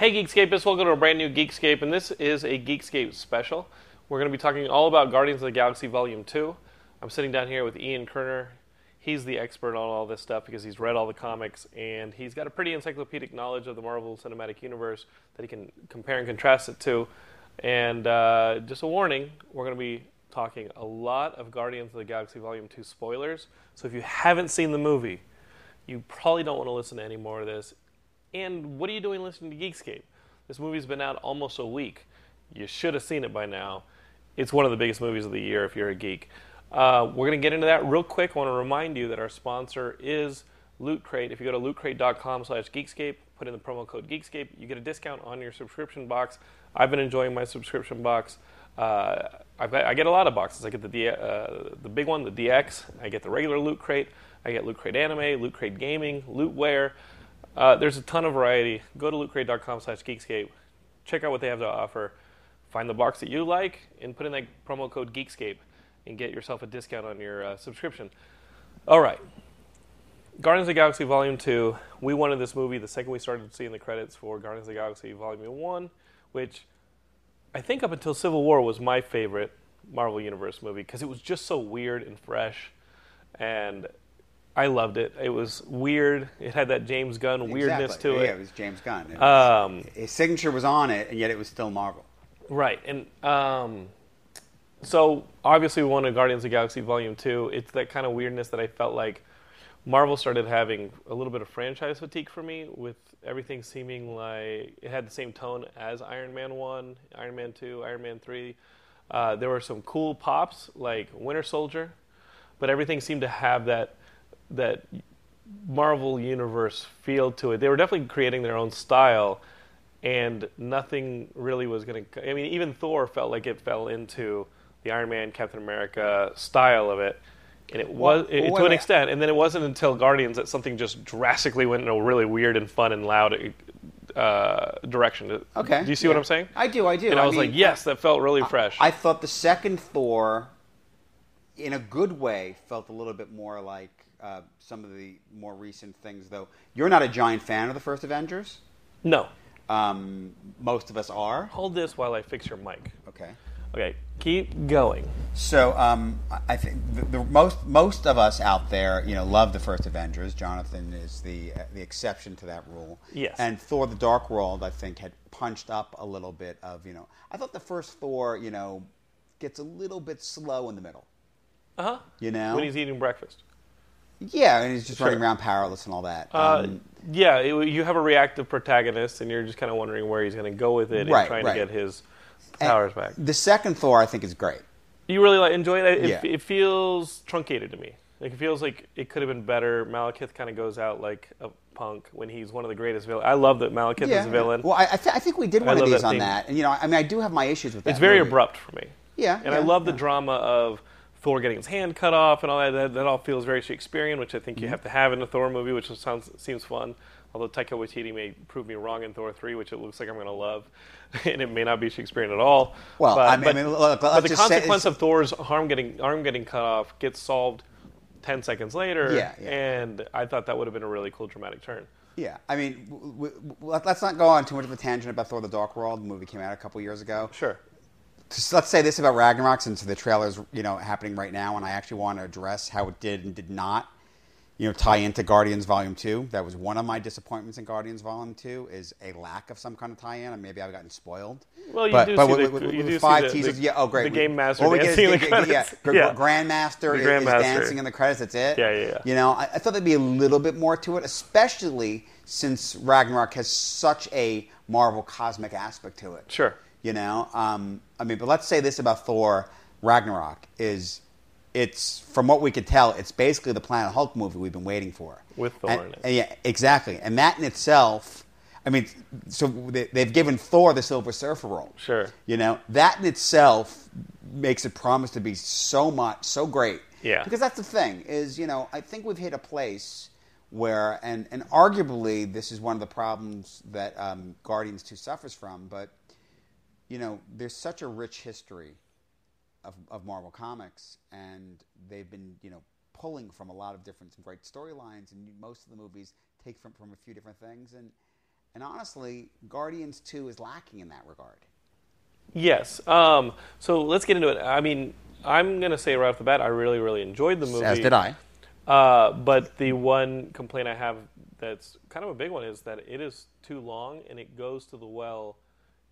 Hey Geekscapists, welcome to a brand new Geekscape, and this is a Geekscape special. We're going to be talking all about Guardians of the Galaxy Volume 2. I'm sitting down here with Ian Kerner. He's the expert on all this stuff because he's read all the comics and he's got a pretty encyclopedic knowledge of the Marvel Cinematic Universe that he can compare and contrast it to. And uh, just a warning, we're going to be talking a lot of Guardians of the Galaxy Volume 2 spoilers. So if you haven't seen the movie, you probably don't want to listen to any more of this. And what are you doing listening to Geekscape? This movie's been out almost a week. You should have seen it by now. It's one of the biggest movies of the year if you're a geek. Uh, we're going to get into that real quick. I want to remind you that our sponsor is Loot Crate. If you go to lootcrate.com slash Geekscape, put in the promo code Geekscape, you get a discount on your subscription box. I've been enjoying my subscription box. Uh, got, I get a lot of boxes. I get the D, uh, the big one, the DX. I get the regular Loot Crate. I get Loot Crate Anime, Loot Crate Gaming, Loot Wear. Uh, there's a ton of variety. Go to lootcrate.com slash Geekscape. Check out what they have to offer. Find the box that you like and put in that promo code Geekscape and get yourself a discount on your uh, subscription. All right. Guardians of the Galaxy Volume 2. We wanted this movie the second we started seeing the credits for Guardians of the Galaxy Volume 1, which I think up until Civil War was my favorite Marvel Universe movie because it was just so weird and fresh. And I loved it. It was weird. It had that James Gunn weirdness Exactly. to it. Yeah, it was James Gunn. It was- Um, his signature was on it, and yet it was still Marvel. Right, and um, so obviously we wanted Guardians of the Galaxy Volume Two. It's that kind of weirdness that I felt like Marvel started having a little bit of franchise fatigue for me, with everything seeming like it had the same tone as Iron Man One, Iron Man Two, Iron Man Three. Uh, there were some cool pops like Winter Soldier, but everything seemed to have that that Marvel universe feel to it. They were definitely creating their own style, and nothing really was going to. I mean, even Thor felt like it fell into the Iron Man, Captain America style of it, and it was Well, it, to an extent. And then it wasn't until Guardians that something just drastically went in a really weird and fun and loud uh, direction. Okay. do you see yeah. what I'm saying? I do. I do. And I, was mean, like, yes, that felt really fresh. I thought the second Thor, in a good way, felt a little bit more like uh, some of the more recent things. Though you're not a giant fan of the first Avengers. no, Um, most of us are. hold this while I fix your mic. Okay. Okay, keep going. So um, I- think the, the most most of us out there, you know, love the first Avengers. Jonathan is the uh, the exception to that rule. Yes. And Thor: The Dark World, I think, had punched up a little bit of you know. I thought the first Thor, you know, gets a little bit slow in the middle. Uh huh. You know. When he's eating breakfast. Yeah, and he's just Sure. running around powerless and all that. Uh, Um, yeah, it, you have a reactive protagonist, and you're just kind of wondering where he's going to go with it Right, and trying right. to get his and powers back. The second Thor, I think, is great. You really like enjoy it. It, Yeah. it feels truncated to me. Like, it feels like it could have been better. Malekith kind of goes out like a punk when he's one of the greatest villains. I love that Malekith is a villain. Well, I, I, th- I think we did I one of these that on theme. that, and you know, I mean, I do have my issues with that. it's very movie. abrupt for me. Yeah, And I yeah, love the drama of Thor getting his hand cut off and all that. That, that all feels very Shakespearean, which I think Mm-hmm. you have to have in a Thor movie, which sounds seems fun. Although Taika Waititi may prove me wrong in Thor 3, which it looks like I'm going to love, and it may not be Shakespearean at all. Well, but, I mean- but, I mean, look, but the consequence of Thor's arm getting arm getting cut off gets solved ten seconds later, Yeah, yeah. and I thought that would have been a really cool dramatic turn. Yeah, I mean, w- w- w- let- let's not go on too much of a tangent about Thor: The Dark World. The movie came out a couple years ago. Sure. Just let's say this about Ragnarok, since the trailer's you know happening right now, and I actually want to address how it did and did not, you know, tie into Guardians Volume Two. That was one of my disappointments in Guardians Volume Two is a lack of some kind of tie-in, and maybe I've gotten spoiled. Well, you but, do but see with, the- with- with five the- teasers, the- yeah, oh great, the Game Master we get dancing is in the yeah, credits. Yeah. Grandmaster The is, Grandmaster. is dancing in the credits. That's it. Yeah, yeah, yeah. You know, I, I thought there'd be a little bit more to it, especially since Ragnarok has such a Marvel cosmic aspect to it. Sure. You know, um, I mean, but let's say this about Thor Ragnarok is it's from what we could tell, it's basically the Planet Hulk movie we've been waiting for. With Thor And- in it. and yeah, exactly. And that in itself, I mean, so they, they've given Thor the Silver Surfer role. Sure. You know, that in itself makes it promise to be so much, so great. Yeah. Because that's the thing is, you know, I think we've hit a place where, and, and arguably this is one of the problems that um, Guardians 2 suffers from, but, you know, there's such a rich history of, of Marvel Comics, and they've been, you know, pulling from a lot of different some great storylines, and most of the movies take from, from a few different things, and and honestly, Guardians Two is lacking in that regard. Yes. Um, so let's get into it. I mean, I'm going to say right off the bat, I really, really enjoyed the movie. As did I. Uh, but the one complaint I have that's kind of a big one is that it is too long and it goes to the well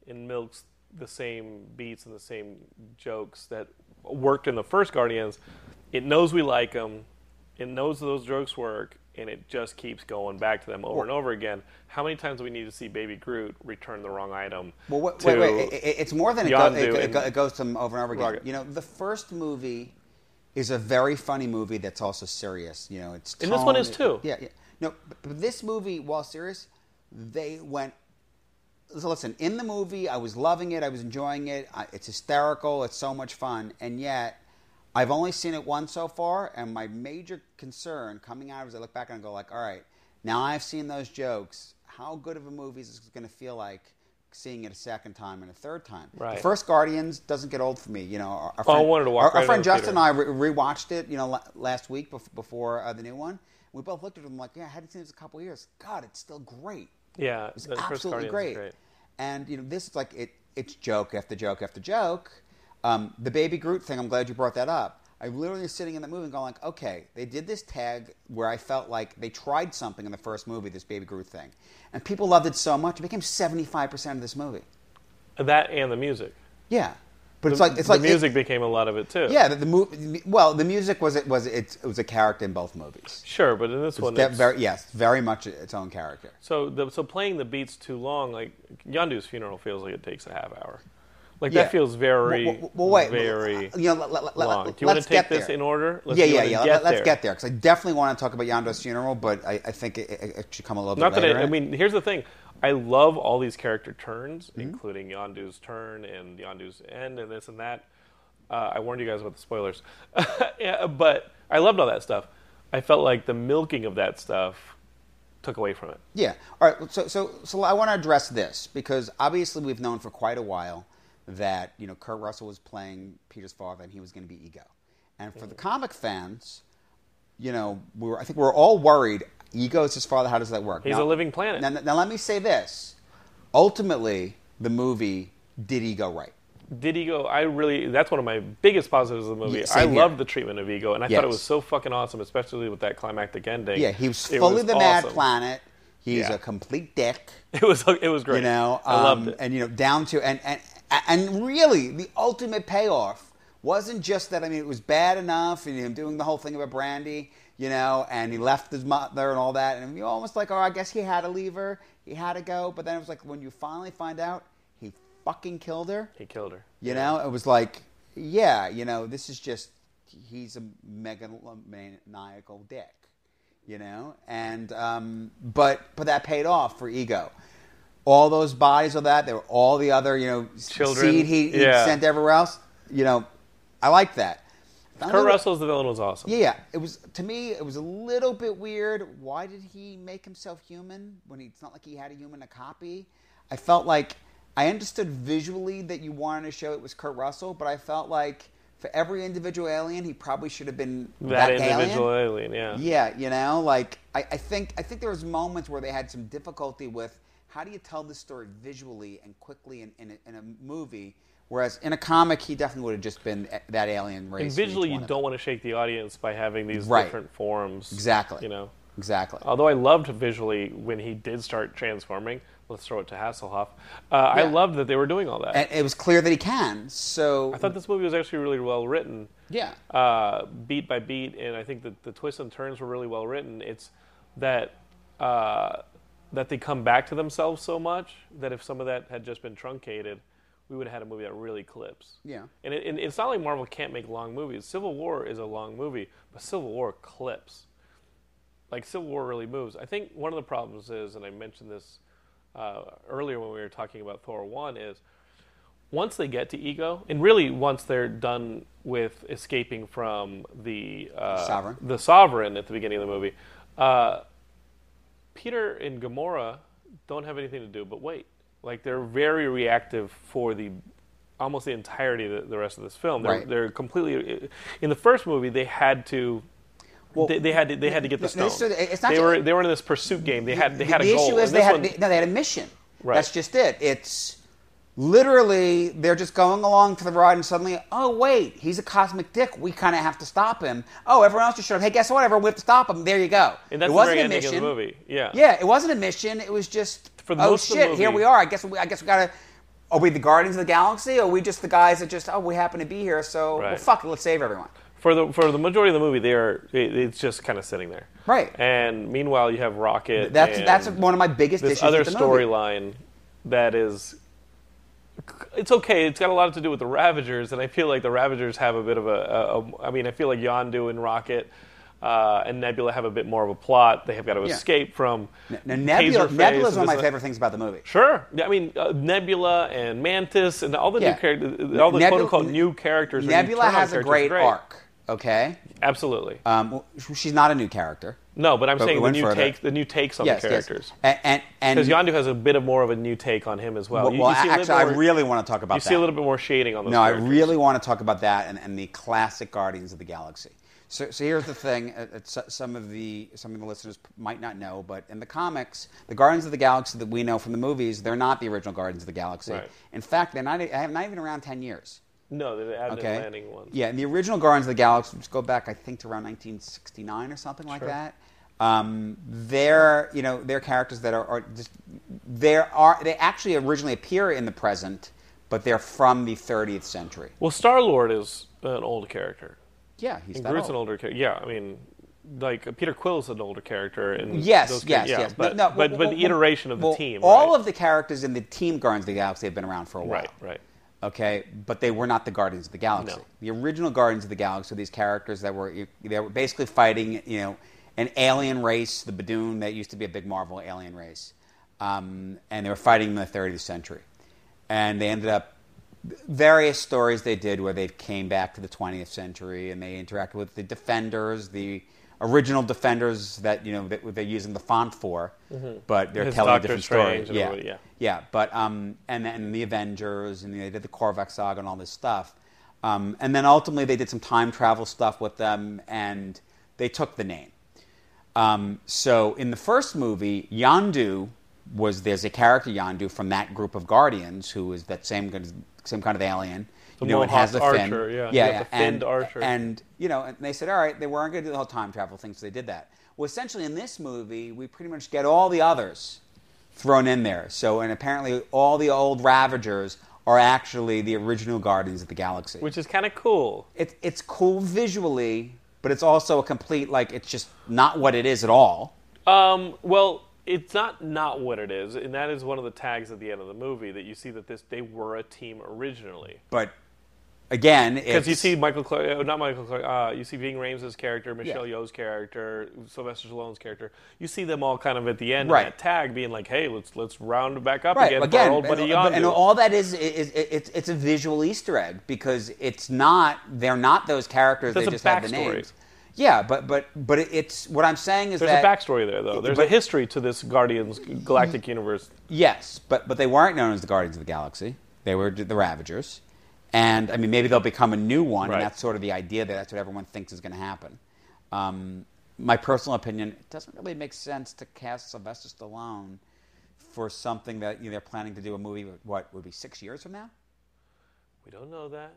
and milks the same beats and the same jokes that worked in the first Guardians. It knows we like them, it knows those jokes work, and it just keeps going back to them over and over again. How many times do we need to see Baby Groot return the wrong item? Well, wait, wait, wait. It, it- it's more than it, go, it, it, goes to them over and over again. Rocket. You know, the first movie is a very funny movie that's also serious. You know, it's And this one is too. Yeah, yeah. No, but this movie, while serious, they went. So listen, in the movie, I was loving it. I was enjoying it. I, it's hysterical. It's so much fun, and yet. I've only seen it once so far, and my major concern coming out as I look back and I go like, all right, now I've seen those jokes. How good of a movie is this going to feel like seeing it a second time and a third time? Right. The first Guardians doesn't get old for me. You know, our, our Oh, I friend, wanted to walk our, our friend Justin and I re- rewatched it. You know, la- last week bef- before uh, the new one. We both looked at it and like, yeah, I hadn't seen this in a couple of years. God, it's still great. Yeah, It's absolutely great. great. And you know, this is like it. It's joke after joke after joke. Um, the Baby Groot thing. I'm glad you brought that up. I'm literally was sitting in the movie and going like, okay, they did this tag where I felt like they tried something in the first movie, this Baby Groot thing, and people loved it so much it became 75 percent of this movie. That and the music. Yeah, but it's like it's the like it- music became a lot of it too. yeah, the, the movie. Well, the music was it was it, it was a character in both movies. Sure, but in this It's one, de- it's- very yes, very much its own character. So the, so playing the beats too long, like Yondu's funeral feels like it takes a half hour. Like Yeah. that feels very, Well, well, wait, very uh, you know, let, let, let, long. Do you want to take get this there. in order? Let's, yeah, yeah, yeah. Get Let, us there. get there because I definitely want to talk about Yondu's funeral, but I, I think it, it, it should come a little Not bit that later. I, I mean, here's the thing. I love all these character turns, Mm-hmm. including Yondu's turn and Yondu's end and this and that. Uh, I warned you guys about the spoilers, yeah, but I loved all that stuff. I felt like the milking of that stuff took away from it. Yeah. All right. So, so, so I want to address this because obviously we've known for quite a while that you know Kurt Russell was playing Peter's father and he was going to be Ego, and for the comic fans, you know, we were I think we are all worried. Ego is his father. How does that work? He's a living planet. Now, now let me say this: ultimately, the movie did Ego right. Did Ego? I really. That's one of my biggest positives of the movie. Yeah, I here. loved the treatment of Ego, and I thought it was so fucking awesome, especially with that climactic ending. Yeah, he was fully the Mad. Planet. He's Yeah. a complete dick. It was. It was great. You know, I loved um, it. and you know, down to and and and really, the ultimate payoff wasn't just that. I mean, it was bad enough, and him doing the whole thing about Brandy, you know, and he left his mother and all that, and you almost like, oh, I guess he had to leave her, he had to go, but then it was like when you finally find out he fucking killed her, he killed her. you know, it was like, yeah, you know, this is just he's a megalomaniacal dick, you know. And um, but but that paid off for Ego. All those bodies of that, there were all the other you know Children, seed he, he yeah. sent everywhere else. You know, I like that. Kurt little- Russell's the villain was awesome. yeah, it was to me. It was a little bit weird. Why did he make himself human when he, it's not like he had a human to copy? I felt like I understood visually that you wanted to show it was Kurt Russell, but I felt like for every individual alien, he probably should have been that, that, individual alien. alien. yeah. Yeah, you know, like I, I think I think there was moments where they had some difficulty with how do you tell this story visually and quickly in, in, a, in a movie. Whereas in a comic, he definitely would have just been that alien race. And visually, you don't want to shake the audience by having these Right. different forms. Exactly. You know. exactly. Although I loved visually when he did start transforming. Let's throw it to Hasselhoff. Uh, I Yeah. loved that they were doing all that. and it was clear that he can. So I thought this movie was actually really well written. yeah, uh, beat by beat, and I think that the twists and turns were really well written. It's that uh, that they come back to themselves so much that if some of that had just been truncated, we would have had a movie that really clips. Yeah. and, it, and it's not like Marvel can't make long movies. Civil War is a long movie, but Civil War clips. Like Civil War really moves. I think one of the problems is, and I mentioned this uh, earlier when we were talking about Thor one, is once they get to ego, and really once they're done with escaping from the uh, Sovereign. the sovereign at the beginning of the movie, uh, Peter and Gamora don't have anything to do but wait. Like they're very reactive for the almost the entirety of the, the rest of this film. They're, Right. they're completely in the first movie. They had to. they, they had to. They had to get the stone. it's not they were. They were in this pursuit game. They had. They had the a goal. issue is they had one- no, they had a mission. Right. That's just it. It's literally they're just going along for the ride, and suddenly, oh wait, he's a cosmic dick. We kind of have to stop him. Oh, everyone else just showed up. Hey, guess what? Everyone, we have to stop him. There you go. And that's it wasn't a mission. of the movie. Yeah. Yeah, it wasn't a mission. It was just For oh most of the shit, here we are. I guess we, I guess we gotta. Are we the Guardians of the Galaxy? Or are we just the guys that just oh we happen to be here? So well, fuck it, let's save everyone. For the for the majority of the movie, they are. It, it's just kind of sitting there. Right. And meanwhile, you have Rocket. That's and that's one of my biggest this issues other with the movie. storyline that is it's okay it's got a lot to do with the ravagers and i feel like the ravagers have a bit of a, a, a i mean i feel like yondu and rocket uh, and nebula have a bit more of a plot they have got to Yeah. escape from Now, Nebula, Taserface Nebula is one of my this- favorite things about the movie. Sure, Yeah, I mean uh, Nebula and Mantis and all the Yeah. new characters, all the Nebula- quote unquote new characters. Nebula has a great great. arc. Okay, Absolutely. um, she's not a new character. No, but I'm but saying we the new further. take, the new takes on yes, the characters. yes. And and, Because Yondu has a bit of more of a new take on him as well. well, You- well, you see a little actually, I really want to talk about that. You that. see a little bit more shading on those. no, I really want to talk about that and, and the classic Guardians of the Galaxy. So, so here's the thing: uh, uh, some of the some of the listeners might not know, but in the comics, the Guardians of the Galaxy that we know from the movies, they're not the original Guardians of the Galaxy. Right. In fact, they're not. Not even around ten years. No, they added Okay. landing ones. Yeah, and the original Guardians of the Galaxy, which go back, I think, to around 1969 or something like Sure. that. Um, they're, you know, they're characters that are, are just, there are, they actually originally appear in the present, but they're from the 30th century. Well, Star Lord is an old character. Yeah, he's And that Groot's old. an older character. Yeah, I mean, like Peter Quill's an older character. And Yes, those yes, yeah, yes. But, No, no, but, well, but well, the iteration of the team. All right? of the characters in the team Guardians of the Galaxy have been around for a while. Right, right. Okay, but they were not the Guardians of the Galaxy. No. The original Guardians of the Galaxy were these characters that were they were basically fighting, you know, an alien race, the Badoon, that used to be a big Marvel alien race, um, and they were fighting in the 30th century, and they ended up various stories they did where they came back to the 20th century and they interacted with the Defenders, the original Defenders that you know that they're using the font for, but they're His telling a Doctor different and Yeah, yeah. yeah, but um, and then the Avengers, and they did the Korvac saga and all this stuff, um, and then ultimately they did some time travel stuff with them, and they took the name. Um, so in the first movie, Yondu was there's a character Yondu from that group of Guardians who is that same kind of, same kind of alien. The you know, it has the Mohawk fin. yeah. yeah, Yeah, the and, finned archer. and you know, and they said, all right, they weren't going to do the whole time travel thing, so they did that. Well, essentially, in this movie, we pretty much get all the others thrown in there. So, and apparently, all the old Ravagers are actually the original Guardians of the Galaxy. Which is kind of cool. it, it's cool visually, but it's also a complete like it's just not what it is at all. Um, well, it's not not what it is, and that is one of the tags at the end of the movie that you see that this they were a team originally. But again, Because you see Michael, Clark, uh, not Michael Clark, uh, you see Ving Rhames' character, Michelle Yeah. Yeoh's character, Sylvester Stallone's character. You see them all kind of at the end Right. that tag being like, "Hey, let's let's round back up right again, again, our old buddy and, and all that is, is, is it's it's a visual Easter egg because it's not they're not those characters. There's they a just have the names. Yeah, but but but it's what I'm saying is that There's that a backstory there, though. There's a history to this Guardians Galactic Universe. Yes, but but they weren't known as the Guardians of the Galaxy. They were the Ravagers, and I mean maybe they'll become a new one, Right. and that's sort of the idea that that's what everyone thinks is going to happen. Um, my personal opinion, it doesn't really make sense to cast Sylvester Stallone for something that you know, they're planning to do a movie. What would be six years from now? We don't know that.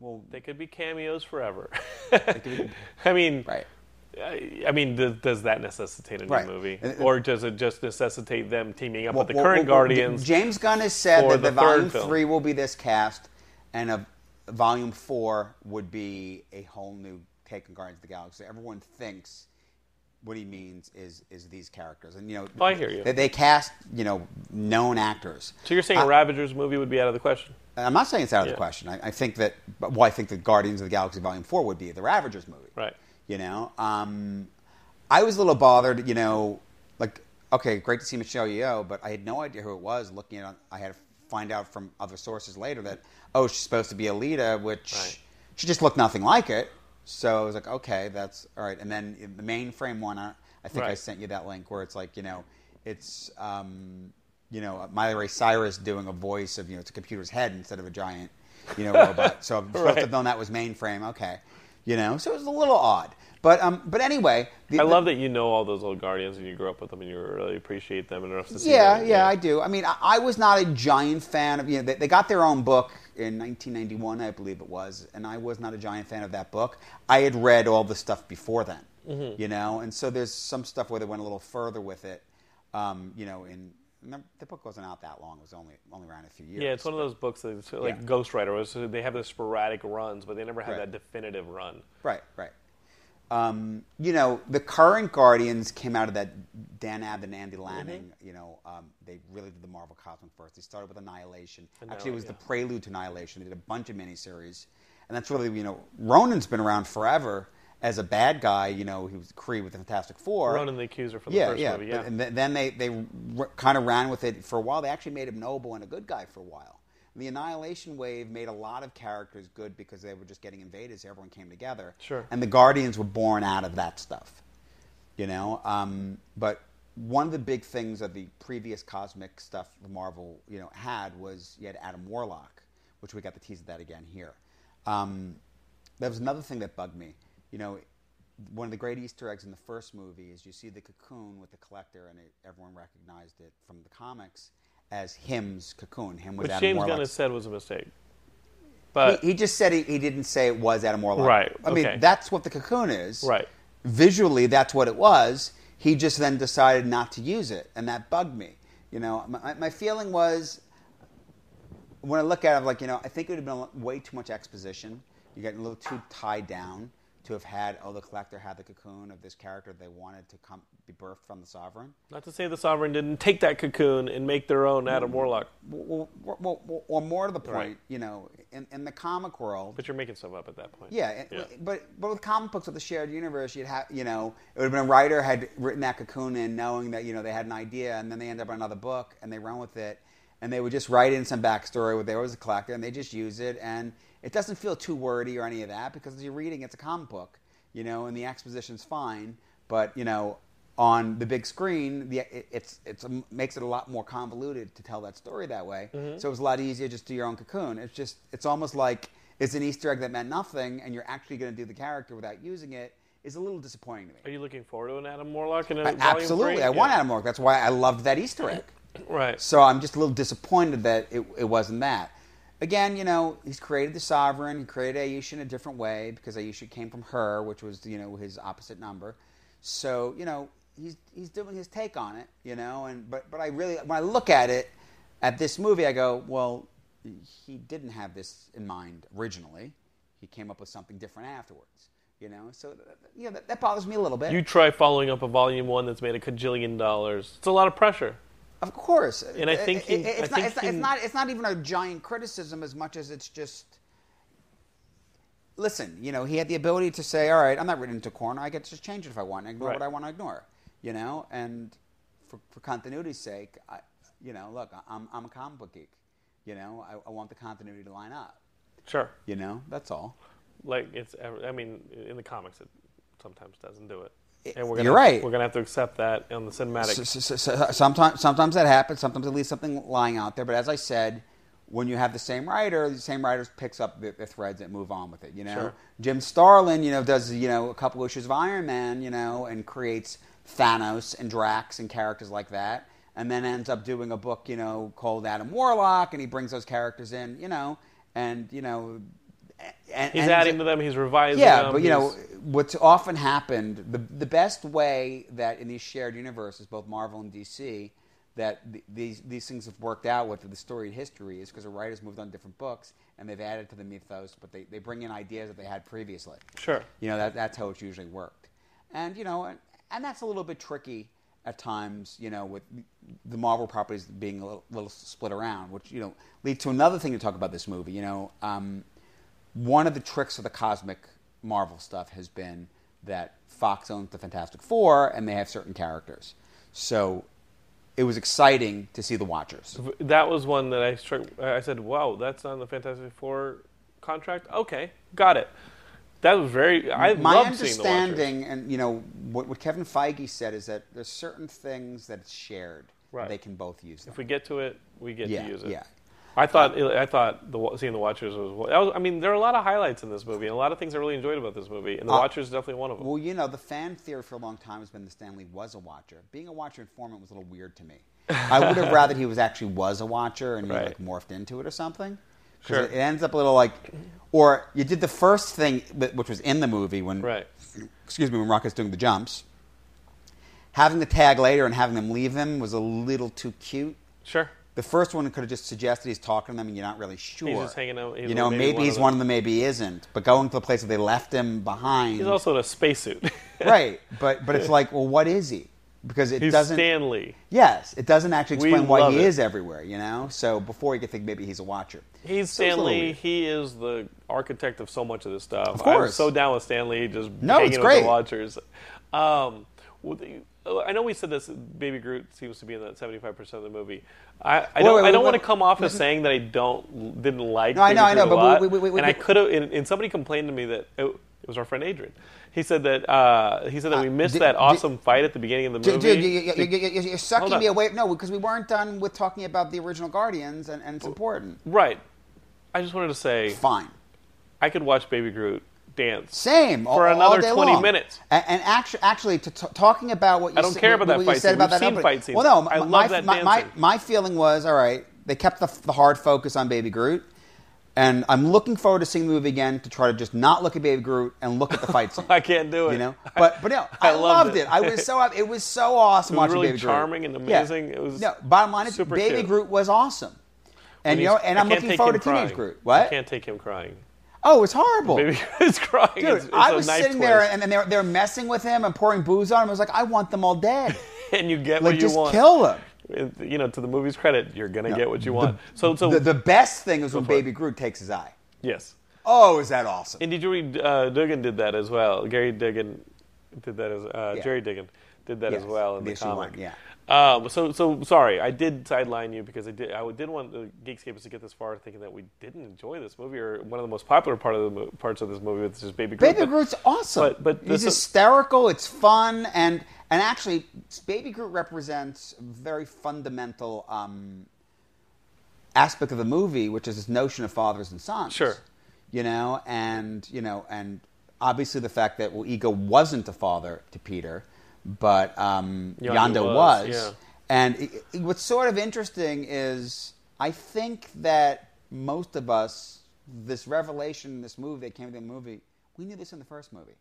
Well, They could be cameos forever. be- I mean, right. I, I mean, does, does that necessitate a new Right. movie, or does it just necessitate them teaming up Well, with the well, current well, Guardians? James Gunn has said that the the, third volume three will be this cast, and a, volume four would be a whole new take on Guardians of the Galaxy. Everyone thinks what he means is is these characters, and you know, Oh, I hear you. They, they cast you know known actors. so you're saying a Ravagers movie would be out of the question? I'm not saying it's out of Yeah. the question. I, I think that, well, I think that Guardians of the Galaxy Volume Four would be the Ravagers movie. Right. You know, um, I was a little bothered. You know, like okay, great to see Michelle Yeoh, but I had no idea who it was. Looking at, I had find out from other sources later that oh, she's supposed to be Aleta, which Right. she just looked nothing like it. So I was like, okay, that's all right. And then the mainframe one, I, I think I sent you that link where it's like, you know, it's um, you know Miley Ray Cyrus doing a voice of you know it's a computer's head instead of a giant you know robot. So I'm supposed to Right. have known that was mainframe. Okay, you know, so it was a little odd. But um, but anyway, the, I the- love that you know all those old Guardians and you grew up with them and you really appreciate them enough to see Yeah, them. yeah, yeah, I do. I mean, I, I was not a giant fan of you know they, they got their own book in 1991, I believe it was, and I was not a giant fan of that book. I had read all the stuff before then, Mm-hmm. you know, and so there's some stuff where they went a little further with it, um, you know. In the book wasn't out that long; it was only only around a few years. Yeah, it's one of those books that like Yeah. Ghost Rider. Was they have the sporadic runs, but they never had Right. that definitive run. Right, right. Um, you know, the current Guardians came out of that Dan Abnett and Andy Lanning. You know, um, they really did the Marvel Cosmic first. They started with Annihilation. Actually, it was the prelude to Annihilation. They did a bunch of miniseries, and that's really you know, Ronan's been around forever as a bad guy. You know, he was Kree with the Fantastic Four. Ronan the Accuser from the yeah, first yeah. movie. Yeah, And th- then they they r- kind of ran with it for a while. They actually made him noble and a good guy for a while. The Annihilation wave made a lot of characters good because they were just getting invaded, so everyone came together. Sure. And the Guardians were born out of that stuff, you know. Um, but one of the big things of the previous cosmic stuff the Marvel, you know, had was you had Adam Warlock, which we got the tease of that again here. Um, there was another thing that bugged me. You know, one of the great Easter eggs in the first movie is you see the cocoon with the collector, and it, everyone recognized it from the comics as him's cocoon. Him was which Adam James Gunn has said was a mistake. But he, he just said he, he didn't say it was Adam Warlock. Right, I mean, okay. that's what the cocoon is. Right. Visually, that's what it was. He just then decided not to use it, and that bugged me. You know, my, my feeling was when I look at it, like you know, I think it would have been way too much exposition. You get a little too tied down to have had. Oh, the collector had the cocoon of this character they wanted to come be birthed from the sovereign. not to say the Sovereign didn't take that cocoon and make their own Adam Mm. Warlock, Well, well, well, well, or more to the point, Right. you know, in, in the comic world, but you're making stuff up at that point. Yeah, it- Yeah. but but with comic books with the shared universe, you'd have you know it would have been a writer had written that cocoon in knowing that you know they had an idea, and then they end up on another book and they run with it, and they would just write in some backstory where there was a collector, and they just use it, and it doesn't feel too wordy or any of that because as you're reading, it's a comic book, you know, and the exposition's fine, but you know. On the big screen, the, it, it's it's a, makes it a lot more convoluted to tell that story that way. Mm-hmm. So it was a lot easier just to do your own cocoon. It's just it's almost like it's an Easter egg that meant nothing, and you're actually going to do the character without using it is a little disappointing to me. Are you looking forward to an Adam Warlock in a absolutely, three? I want Adam Warlock. That's why I loved that Easter egg. Right. So I'm just a little disappointed that it, it wasn't that. Again, you know, he's created the Sovereign. He created Ayesha in a different way because Ayesha came from her, which was you know his opposite number. So you know he's he's doing his take on it. You know, and but but I really when I look at it at this movie, I go, well, he didn't have this in mind originally. He came up with something different afterwards. You know, so you know that, that bothers me a little bit. You try following up a volume one that's made a cajillion dollars. It's a lot of pressure. Of course, And I think It- it- he- it's, I not, think it's, not, he- it's not. It's not even a giant criticism as much as it's just listen, you know, he had the ability to say, "All right, I'm not written into a corner. I get to just change it if I want, and ignore Right. what I want to ignore." You know, and for, for continuity's sake, I, you know, look, I'm I'm a comic book geek. You know, I, I want the continuity to line up. Sure. You know, that's all. Like it's. I mean, in the comics, it sometimes doesn't do it. And we're gonna you're right. We're gonna have to accept that on the cinematic. So, so, so, sometimes, sometimes that happens. Sometimes it leaves something lying out there. But as I said, when you have the same writer, the same writer picks up the, the threads and move on with it. You know, Sure. Jim Starlin, you know, does you know a couple issues of Iron Man, you know, and creates Thanos and Drax and characters like that, and then ends up doing a book, you know, called Adam Warlock, and he brings those characters in, you know, and you know, and, he's and- adding to them. He's revising them. yeah, them. but you know what's often happened. The the best way that in these shared universes, both Marvel and DC, that th- these these things have worked out with the storied history is because the writers moved on different books and they've added to the mythos, but they, they bring in ideas that they had previously. Sure. You know that that's how it's usually worked, and you know, and, and that's a little bit tricky at times. You know, with the Marvel properties being a little, little split around, which you know leads to another thing to talk about this movie. You know. Um, one of the tricks of the cosmic Marvel stuff has been that Fox owns the Fantastic Four and they have certain characters. So it was exciting to see the Watchers. that was one that I struck. I said, "Wow, that's on the Fantastic Four contract." Okay, got it. That was very. I My love seeing the understanding, and you know what, what Kevin Feige said is that there's certain things that it's shared. Right. They can both use them. If we get to it, we get Yeah, to use it. yeah. I thought I thought the seeing the Watchers was, was. I mean, there are a lot of highlights in this movie, and a lot of things I really enjoyed about this movie, and the Uh, Watchers is definitely one of them. Well, you know, the fan theory for a long time has been that Stan Lee was a watcher. Being a watcher informant was a little weird to me. I would have rather he was actually was a watcher and he Right. like morphed into it or something. Sure. It, it ends up a little like, or you did the first thing, which was in the movie when, Right. excuse me, when Rocket's doing the jumps. Having the tag later and having them leave him was a little too cute. Sure. The first one could have just suggested he's talking to them and you're not really sure. He's just hanging out- You know, maybe maybe, one he's of one of them, maybe he isn't. But going to the place where they left him behind He's also in a spacesuit. right, but but it's like, well, what is he? Because it He's doesn't. Stan Lee. Yes, it doesn't actually We explain why he it. is everywhere. You know, so before you could think maybe he's a watcher. He's So it's a little Stan Lee. He is the architect of so much of this stuff. Of I'm course. so down with Stan Lee just No, hanging it's with great. the Watchers. Um, with I know we said this. Baby Groot seems to be in that 75 percent of the movie. I, I Wait, don't. wait, I don't wait, want to come off as saying that I don't didn't like. No, I Baby know, I know, Groot but wait, wait, wait, wait, and I could have. And, and somebody complained to me that it, it was our friend Adrian. He said that uh, he said that we missed did- that did- awesome fight at the beginning of the movie. dude, you, you're sucking me away. No, because we weren't done with talking about the original Guardians, and, and it's important. right. I just wanted to say Fine. I could watch Baby Groot dance. Same For all, another all 20 long. minutes. And, and actually, actually, to t- talking about what you I don't said- care about that fight said scene. about We've that seen fight scenes. Well, no, I my, love my, that my, my, my feeling was all right. They kept the, the hard focus on Baby Groot, and I'm looking forward to seeing the movie again to try to just not look at Baby Groot and look at the fight scene. I can't do it. You know, but but no, I I, loved loved it. it. I was so it was so awesome It was watching really Baby charming and Groot. Yeah. amazing. It was no. Bottom line is, Baby cute. Groot was awesome, and you know, and I I'm looking forward to him Teenage crying. Groot. I What? can't take him crying. Oh, it's horrible. Baby is crying. Dude, it's, it's I was sitting there and, and they're, they're messing with him and pouring booze on him. I was like, I want them all dead. and you get like, what you just want. kill them. You know, to the movie's credit, you're gonna No, get what you want. so, so The, the best thing is when for it. Baby Groot takes his eye. yes. Oh, is that awesome? And did you read uh, Duggan did that as well? Gerry Duggan did that as uh, Yeah. Gerry Duggan did that as well in the the comic. one, yeah. Um, so, so sorry, I did sideline you because I did. I did want the Geekscapists to get this far, thinking that we didn't enjoy this movie or one of the most popular part of the mo- parts of this movie, which is Baby Groot. Baby but- Groot's awesome. but- but he's this- hysterical. It's fun, and and actually, Baby Groot represents a very fundamental um, aspect of the movie, which is this notion of fathers and sons. Sure. You know, and you know, and obviously the fact that well, Ego wasn't a father to Peter, but um, Yondu Yondu was, was. yeah. And it, it- what's sort of interesting is I think that most of us, this revelation in this movie that came to the movie, we knew this in the first movie.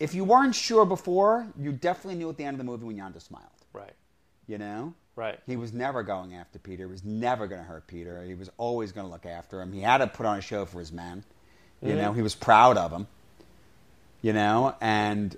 If you weren't sure before, you definitely knew at the end of the movie when Yondu smiled. right, You know? right. He was never going after Peter. He was never going to hurt Peter. He was always going to look after him. He had to put on a show for his men. You know, he was proud of him. You know, and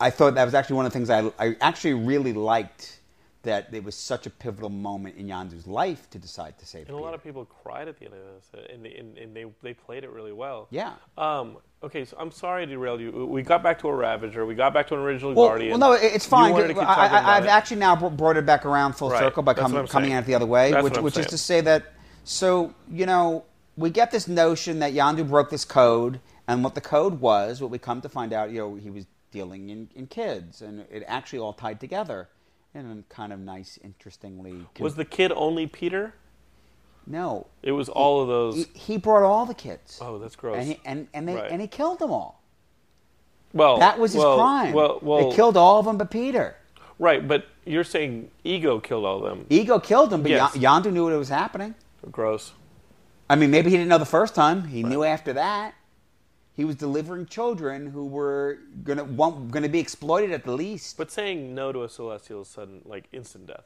I thought that was actually one of the things I, I actually really liked that it was such a pivotal moment in Yondu's life to decide to save And a lot of people cried at the end of this, uh, and, they, and, and they they played it really well. Yeah. Um. Okay, so I'm sorry I derailed you. We got back to a Ravager. We got back to an original Well, Guardian. well, no, it's fine. wanted to keep I, I, about I've it. actually now br- brought it back around full Right. circle by com- coming at it the other way, That's which, which is to say that. So you know, we get this notion that Yandu broke this code, and what the code was, what we come to find out, you know, he was dealing in, in kids, and it actually all tied together in a kind of nice, interestingly. Was the kid only Peter? no? It was all of those. He, he brought all the kids. oh, that's gross. And he, and and, they, Right. and he killed them all. well, That was his well, crime. Well, well, they killed all of them, but Peter. right, but you're saying ego killed all of them. Ego killed them, but Yes. Yondu knew what was happening. Gross. I mean, maybe he didn't know the first time. He knew after that. He was delivering children who were gonna want, gonna be exploited at the least. But saying no to a celestial is sudden, like instant death,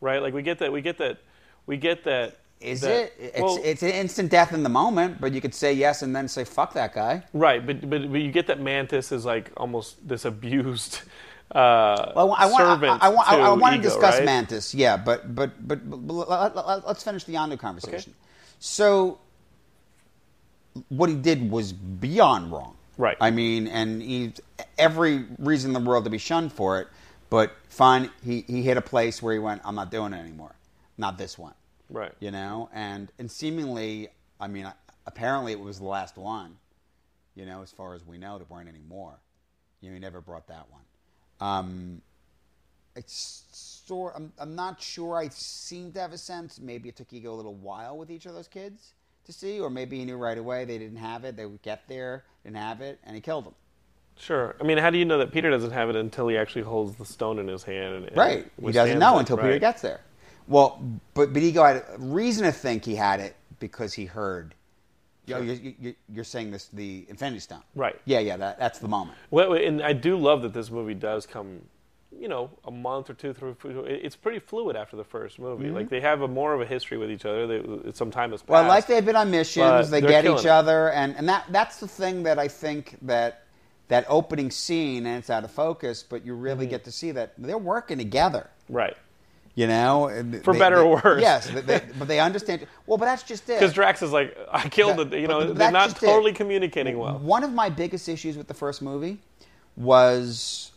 right? Like we get that. We get that. We get that. Is that- it? It's, well, it's an instant death in the moment, but you could say yes and then say fuck that guy. right, but, but but you get that Mantis is like almost this abused uh, Well, I want, servant I, I, want, I, I to want to discuss right? Mantis, yeah, but but but, but, let, let, us finish the Yondu conversation. So, what he did was beyond wrong. Right. I mean, and he every reason in the world to be shunned for it. But fine, he he hit a place where he went, I'm not doing it anymore. Not this one. Right. You know, and and seemingly, I mean, apparently it was the last one. You know, as far as we know, there weren't any more. You know, he never brought that one. Um, it's sort. I'm, I'm not sure. I seem to have a sense. Maybe it took Ego a little while with each of those kids to see, or maybe he knew right away they didn't have it. They would get there, didn't have it, and he killed them. Sure. I mean, how do you know that Peter doesn't have it until he actually holds the stone in his hand? And, and Right. He doesn't know it, until Peter gets there. Well, but but Ego had a reason to think he had it because he heard. You know, you, you, you're saying this the Infinity Stone. Right. Yeah, yeah. That, that's the moment. Well, and I do love that this movie does come, you know, a month or two through. It's pretty fluid after the first movie. Like they have a more of a history with each other. They, some time has passed. Mm-hmm. Well, like they've been on missions, they get each it. other, and, and that that's the thing that I think that that opening scene, and it's out of focus, but you Mm-hmm. really get to see that they're working together. right. You know, For they- better they- or worse. Yes, they, but they understand. Well, but that's just it. Because Drax is like, I killed That- it. You but- know, but they're not just it. totally communicating well. One of my biggest issues with the first movie was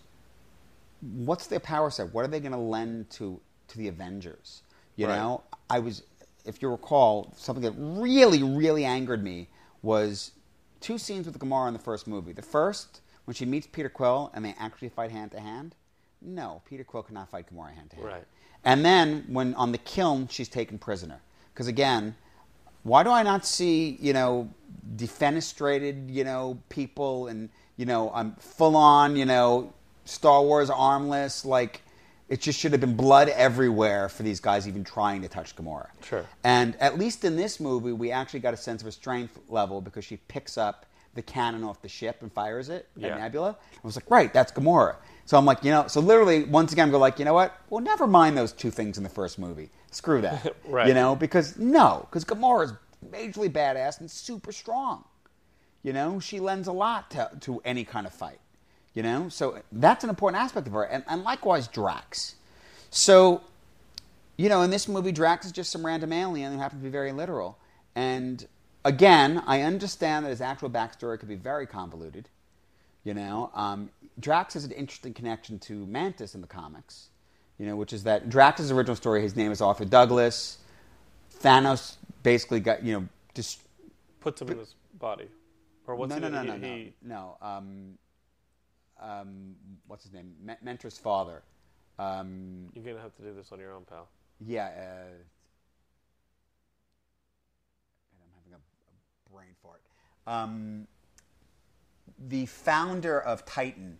what's their power set? What are they going to lend to to the Avengers? You Right. know, I was, if you recall, something that really, really angered me was two scenes with Gamora in the first movie. The first, when she meets Peter Quill and they actually fight hand to hand. No, Peter Quill cannot fight Gamora hand to hand. Right. And then when on the Kyln, she's taken prisoner. Because again, why do I not see you know defenestrated you know people and you know I'm full on you know Star Wars armless like it just should have been blood everywhere for these guys even trying to touch Gamora. Sure. And at least in this movie, we actually got a sense of her strength level because she picks up the cannon off the ship and fires it Yeah. at Nebula. I was like, right, that's Gamora. So I'm like, you know, so literally, once again, go like, you know what? Well, never mind those two things in the first movie. Screw that. Right. You know, because no, because Gamora is majorly badass and super strong. You know, she lends a lot to, to any kind of fight. You know, so that's an important aspect of her, and, and likewise Drax. So, you know, in this movie, Drax is just some random alien who happens to be very literal. And again, I understand that his actual backstory could be very convoluted. You know, um, Drax has an interesting connection to Mantis in the comics. You know, which is that Drax's original story, his name is Arthur Douglas. Thanos basically got you know just Puts him in his body. Or what's no, no, no, no, no, no. Um, um, what's his name? Men- Mentor's father. Um, You're gonna have to do this on your own, pal. yeah. Uh, I'm having a, a brain fart. Um, the founder of Titan,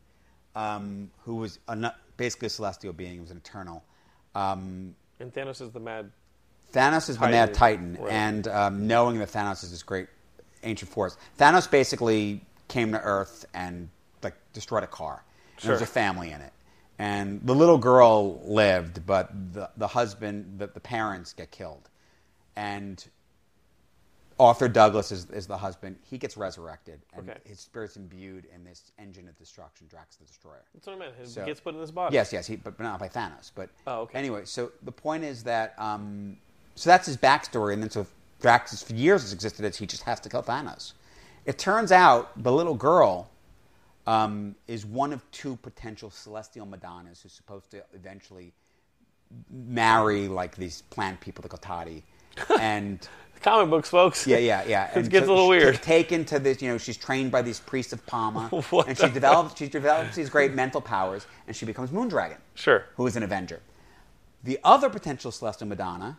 um, who was a, basically a celestial being, was an eternal. Um, And Thanos is the mad. Thanos is the Titan. mad Titan, Right. and um, knowing that Thanos is this great ancient force, Thanos basically came to Earth and like destroyed a car. And There was a family in it, and the little girl lived, but the the husband, the, the parents get killed, and Arthur Douglas is, is the husband. He gets resurrected, and Okay. his spirit's imbued in this engine of destruction, Drax the Destroyer. That's what I meant. It So- gets put in this body. Yes, yes, he, but not by Thanos. But Oh, okay. anyway, so the point is that um, so that's his backstory, and then so Drax for years has existed as he just has to kill Thanos. It turns out the little girl um, is one of two potential celestial Madonnas who's supposed to eventually marry like these plant people, the Cotati, and Comic books, folks. yeah, yeah, yeah. It gets a little she's weird. taken to this, you know, she's trained by these priests of Pama, What and she develops she develops these great mental powers, and she becomes Moondragon Sure. who is an Avenger. The other potential Celestial Madonna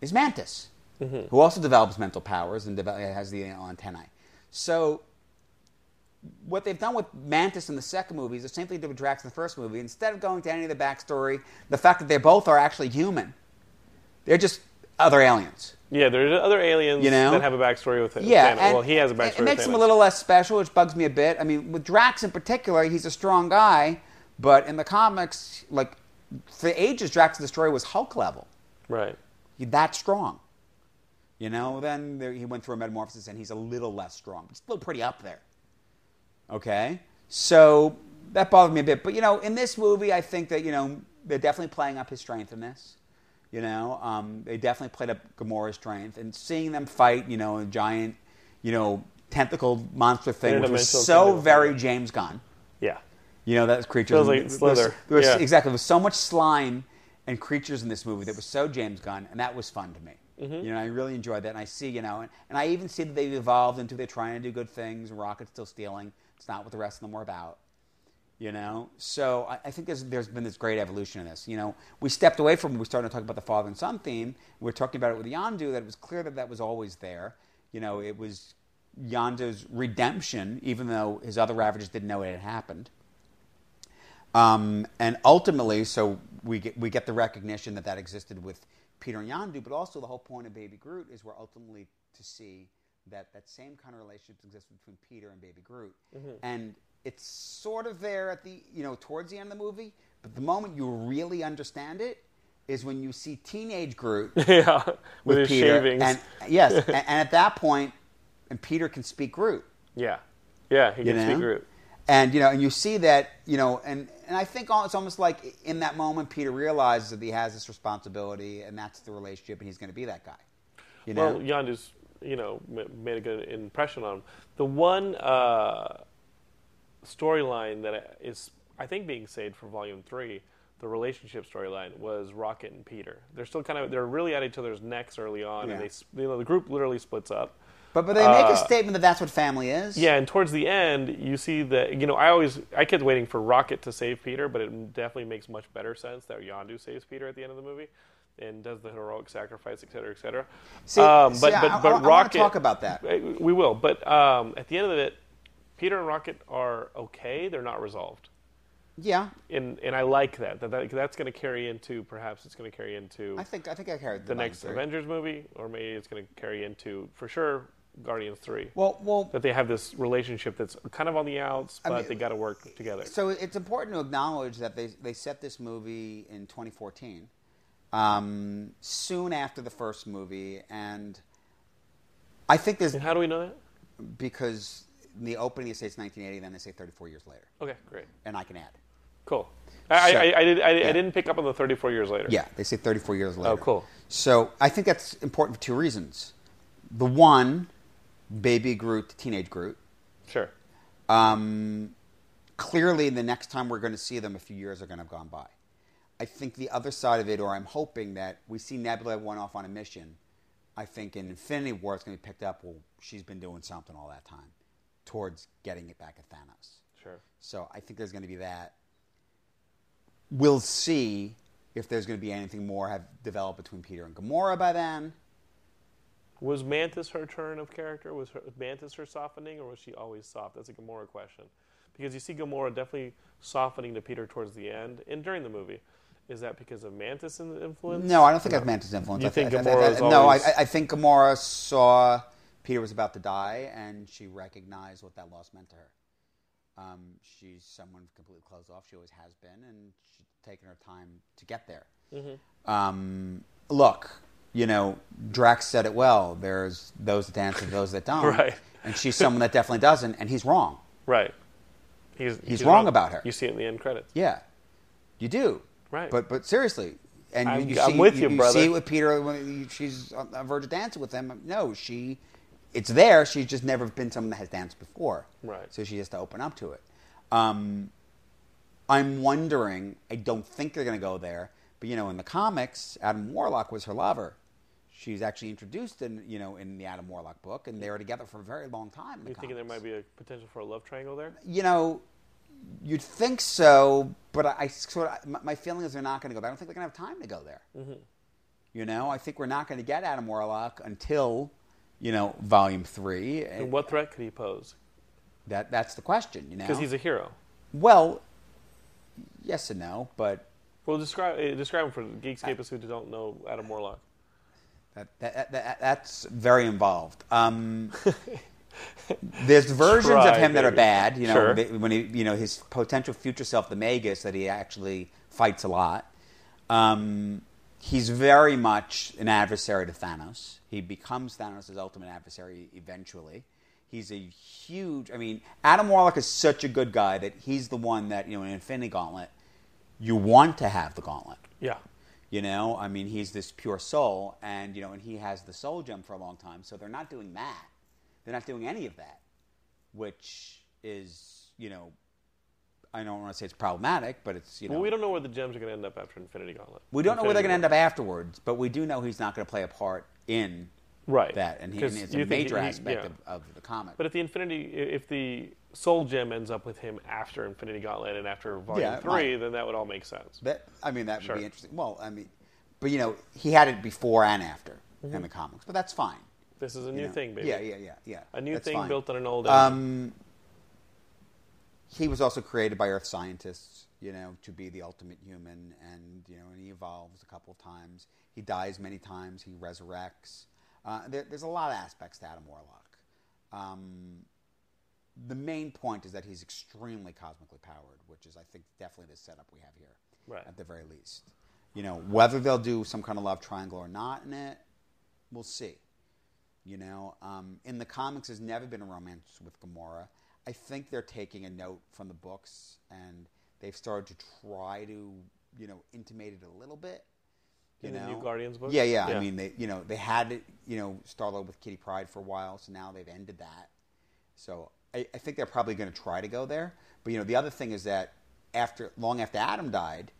is Mantis, Mm-hmm. who also develops mental powers and devel- has the antennae. So, what they've done with Mantis in the second movie is the same thing they did with Drax in the first movie. Instead of going to any of the backstory, the fact that they both are actually human, they're just other aliens. Yeah, there's other aliens You know? that have a backstory with it. Yeah, and well, he has a backstory. It makes him a little less special, which bugs me a bit. I mean, with Drax in particular, he's a strong guy, but in the comics, like for ages, Drax the Destroyer was Hulk level. right. That strong. You know, then there, he went through a metamorphosis and he's a little less strong, but still pretty up there. Okay? So that bothered me a bit. But, you know, in this movie, I think that, you know, they're definitely playing up his strength in this. You know, um, they definitely played up Gamora's strength. And seeing them fight, you know, a giant, you know, tentacled monster thing, which was so very James Gunn. Yeah. You know, that creature. Feels like there was- Slither. there was- Yeah. Exactly. There was so much slime and creatures in this movie that was so James Gunn, and that was fun to me. Mm-hmm. You know, I really enjoyed that. And I see, you know, and, and I even see that they've evolved into they're trying to do good things, Rocket's still stealing. It's not what the rest of them were about. You know, so I, I think there's, there's been this great evolution in this. You know, we stepped away from we started to talk about the father and son theme. We are talking about it with Yondu that it was clear that that was always there. You know, it was Yondu's redemption, even though his other Ravagers didn't know it had happened. Um, and ultimately, so we get, we get the recognition that that existed with Peter and Yondu, but also the whole point of Baby Groot is we're ultimately to see that that same kind of relationship exists between Peter and Baby Groot. Mm-hmm. And it's sort of there at the, you know, towards the end of the movie, but the moment you really understand it is when you see teenage Groot yeah. With, with his Peter. shavings. And yes, and, and at that point, and Peter can speak Groot. yeah. Yeah. He You can know? speak Groot. And you know, and you see that, you know, and and I think it's almost like in that moment, Peter realizes that he has this responsibility, and that's the relationship, and he's going to be that guy. You know, Well, Yondu's, you know, made a good impression on him. The one uh, storyline that is, I think, being saved for Volume Three, the relationship storyline, was Rocket and Peter. They're still kind of, they're really at each other's necks early on, Yeah. and they, you know, the group literally splits up. but but they make a uh, statement that that's what family is. Yeah, and towards the end, you see that you know I always I kept waiting for Rocket to save Peter, but it definitely makes much better sense that Yondu saves Peter at the end of the movie and does the heroic sacrifice, et cetera, et cetera. See, um, see, but I- but I- I Rocket. talk about that. We will, but um, at the end of it, Peter and Rocket are okay. They're not resolved, yeah. and and I like that. That, that that's going to carry into perhaps it's going to carry into I think I think I carried the line next. Avengers movie, or maybe it's going to carry into for sure Guardians Three Well, well, that they have this relationship that's kind of on the outs, but mean, they got to work together. So it's important to acknowledge that they they set this movie in 2014, um, soon after the first movie, and I think there's And how do we know that? because in the opening they say it's 1980, then they say 34 years later, Okay, great, and I can add. cool. I, So- I, I, did, I, yeah. I didn't pick up on the 34 years later. Yeah, they say 34 years later. Oh, cool. So I think that's important for two reasons. The one, baby Groot teenage Groot. Sure. Um, clearly, the next time we're going to see them, a few years are going to have gone by. I think the other side of it, or I'm hoping that we see Nebula went off on a mission. I think in Infinity War, it's going to be picked up. Well, she's been doing something all that time towards getting it back at Thanos. Sure. So I think there's going to be that. We'll see if there's going to be anything more have developed between Peter and Gamora by then. Was Mantis her turn of character? Was her, Mantis her softening, or was she always soft? That's a Gamora question. Because you see Gamora definitely softening to Peter towards the end and during the movie. Is that because of Mantis' influence? No, I don't think that's Mantis' influence. You I thi- think I thi- Gamora's I- No, I, always- I think Gamora saw Peter was about to die, and she recognized what that loss meant to her. Um, she's someone completely closed off. She always has been, and she's taken her time to get there. Mm-hmm. Um, look, you know, Drax said it well. There's those that dance and those that don't. Right. And she's someone that definitely doesn't, and he's wrong. Right. He's, He's wrong about her. You see it in the end credits. Yeah, you do. Right. But but seriously, and I'm- you, you I'm see, with you, you, brother. see it with Peter when she's on the verge of dancing with him. No, she, it's there. She's just never been someone that has danced before. Right. So she has to open up to it. Um, I'm wondering. I don't think they're going to go there. But you know, in the comics, Adam Warlock was her lover. She's actually introduced in you know in the Adam Warlock book, and they were together for a very long time. You thinking there might be a potential for a love triangle there? you know, you'd think so, but I, I sort of my, feeling is they're not going to go. there. I don't think they're going to have time to go there. Mm-hmm. You know, I think we're not going to get Adam Warlock until you know Volume Three. And what threat could he pose? that that's the question. You know, Because he's a hero. well, yes and no, but Well, describe uh, describe him for Geekscapists who don't know Adam Warlock. That, that, that, that's very involved. Um, there's versions of him that are bad. You know, Sure. when he, you know, his potential future self, the Magus, that he actually fights a lot. Um, he's very much an adversary to Thanos. He becomes Thanos' ultimate adversary eventually. He's a huge. I mean, Adam Warlock is such a good guy that he's the one that you know in Infinity Gauntlet, you want to have the gauntlet. Yeah. You know, I mean, he's this pure soul, and you know, and he has the soul gem for a long time. So they're not doing that. They're not doing any of that, which is, you know, I don't want to say it's problematic, but it's you know, Well, we don't know where the gems are going to end up after Infinity Gauntlet. we don't know where they're going to end up afterwards, but we do know he's not going to play a part in Right. that, and, he, and it's a major he- he- aspect yeah. of, of the comic. But if the Infinity, if the Soul Gem ends up with him after Infinity Gauntlet and after Volume Yeah, Three, might. then that would all make sense. That I mean, that would be interesting. Well, I mean, but you know, he had it before and after mm-hmm. in the comics, but that's fine. This is a new know. Thing, baby. Yeah, yeah, yeah, yeah. A new That's thing fine. built on an old. Um, he was also created by Earth scientists, you know, to be the ultimate human, and you know, and he evolves a couple of times. He dies many times. He resurrects. Uh, there, there's a lot of aspects to Adam Warlock. Um, the main point is that he's extremely cosmically powered, which is, I think, definitely the setup we have here, Right. at the very least. You know, whether they'll do some kind of love triangle or not in it, we'll see. You know, um, in the comics, there's never been a romance with Gamora. I think they're taking a note from the books, and they've started to try to, you know, intimate it a little bit. You In the new Guardians books? Yeah, yeah, Yeah. I mean, they, you know, they had it, you know, Star-Lord with Kitty Pryde for a while, so now they've ended that. So I, I think they're probably going to try to go there. But you know, the other thing is that after long after Adam died,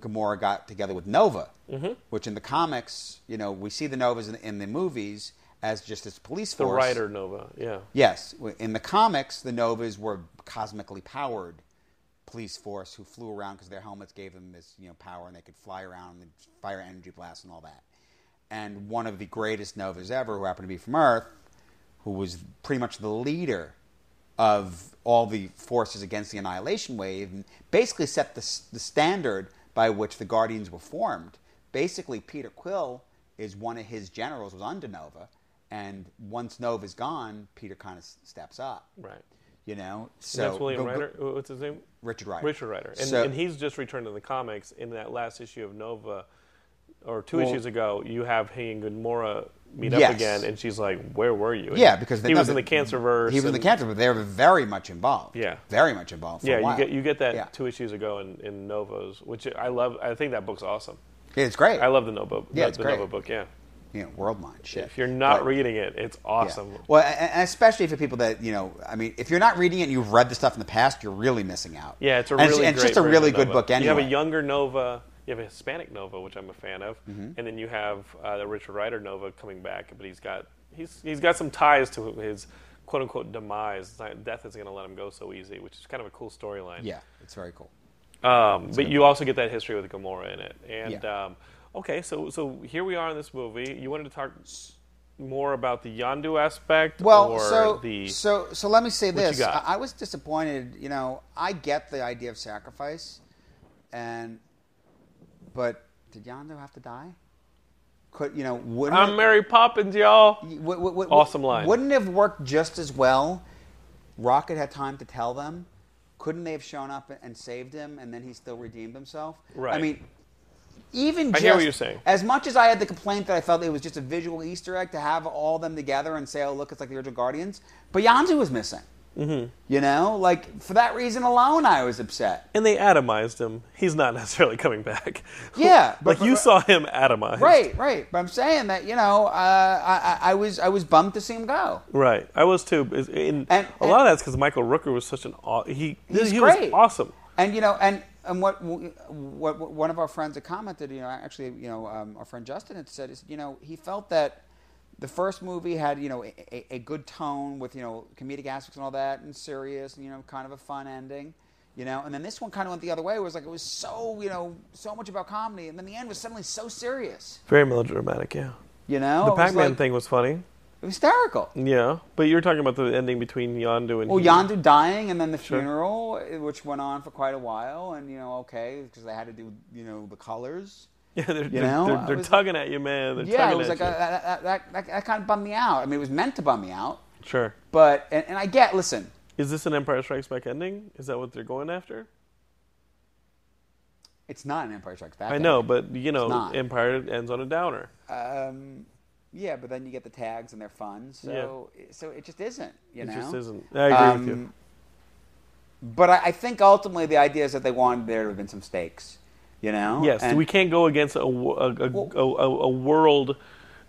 Gamora got together with Nova, Mm-hmm. which in the comics, you know, we see the Novas in, in the movies as just this police force. the writer Nova, yeah. Yes, in the comics, the Novas were cosmically powered police force who flew around because their helmets gave them this, you know, power and they could fly around and fire energy blasts and all that. And one of the greatest Novas ever, who happened to be from Earth, who was pretty much the leader of all the forces against the Annihilation Wave, and basically set the, the standard by which the Guardians were formed. Basically, Peter Quill is one of his generals, was under Nova, and once Nova is gone, Peter kind of steps up. Right. You know, so So that's William go- go- Rider. What's his name? Richard Rider. Richard Rider, and, So- and he's just returned in the comics. In that last issue of Nova, or two Well- issues ago, you have he and Gamora meet Yes. up again, and she's like, "Where were you?" And Yeah, because they, he no, was in the Cancerverse. He was in the and- cancer, but they were very much involved. Yeah. very much involved. For Yeah, a while. you get you get that Yeah. two issues ago in, in Novos, which I love. I think that book's awesome. Yeah, it's great. I love the Nova. Yeah, the, it's the great. Nova book. Yeah, you know, world mind shit. if you're not But- reading it, it's yeah. awesome. Well, and especially for people that you know, I mean, if you're not reading it and you've read the stuff in the past, you're really missing out. Yeah, it's a and really and it's great just a really good Nova. book anyway. You have a younger Nova, you have a Hispanic Nova, which I'm a fan of, Mm-hmm. and then you have uh, the Richard Rider Nova coming back, but he's got he's he's got some ties to his quote unquote demise. Not- Death isn't going to let him go so easy, which is kind of a cool storyline. Yeah, it's very cool. Um, but you also get that history with Gamora in it. And Yeah. um, okay, so so here we are in this movie. You wanted to talk more about the Yondu aspect, Well, or so the so so let me say this. I, I was disappointed. You know, I get the idea of sacrifice, and but did Yondu have to die? Could you know? Wouldn't I'm it- Mary Poppins, y'all. w- w- w- Awesome line. Wouldn't it have worked just as well? Rocket had time to tell them. Couldn't they have shown up and saved him, and then he still redeemed himself? Right. I mean, even I hear what you're saying. as much as I had the complaint that I felt it was just a visual Easter egg to have all them together and say, "Oh, look, it's like the original Guardians," but Yondu was missing. Mm-hmm. You know, like for that reason alone, I was upset. And they atomized him. He's not necessarily coming back. Yeah, but- like you but- saw him atomized. Right, right. But I'm saying that you know, uh, I, I, was I was bummed to see him go. Right. I was too. And, And- a lot of that's because Michael Rooker was such an he. He's he great. was awesome. And you know, and and what, what, what one of our friends had commented, you know, actually, you know, um, our friend Justin had said is, you know, he felt that the first movie had, you know, a, a, good tone with, you know, comedic aspects and all that, and serious, and you know, kind of a fun ending, you know, and then this one kind of went the other way. It was like it was so, you know, so much about comedy, and then the end was suddenly so serious, Very melodramatic. Yeah. you know. The Pac-Man like- thing was funny. Hysterical. Yeah, but you're talking about the ending between Yondu and Well, he. Yondu dying, and then the Sure. funeral, eh, which went on for quite a while, and you know, okay, because they had to do, you know, the colors. Yeah, they're, You they're, they're, they're was- tugging at you, man. They're yeah, tugging it was like a, you. that, that, that, that, kind of bummed me out. I mean, it was meant to bum me out, sure. but and, and I get. Listen, Is this an Empire Strikes Back ending? Is that what they're going after? it's not an Empire Strikes Back. I know, but you know. Empire ends on a downer. Um, yeah, but then you get the tags and they're fun, so so it just isn't. You it know, just isn't. I agree with you. Um, But I, I think ultimately the idea is that they wanted there to have been some stakes. You know. Yes, And- we can't go against a, a, a, a, a, a world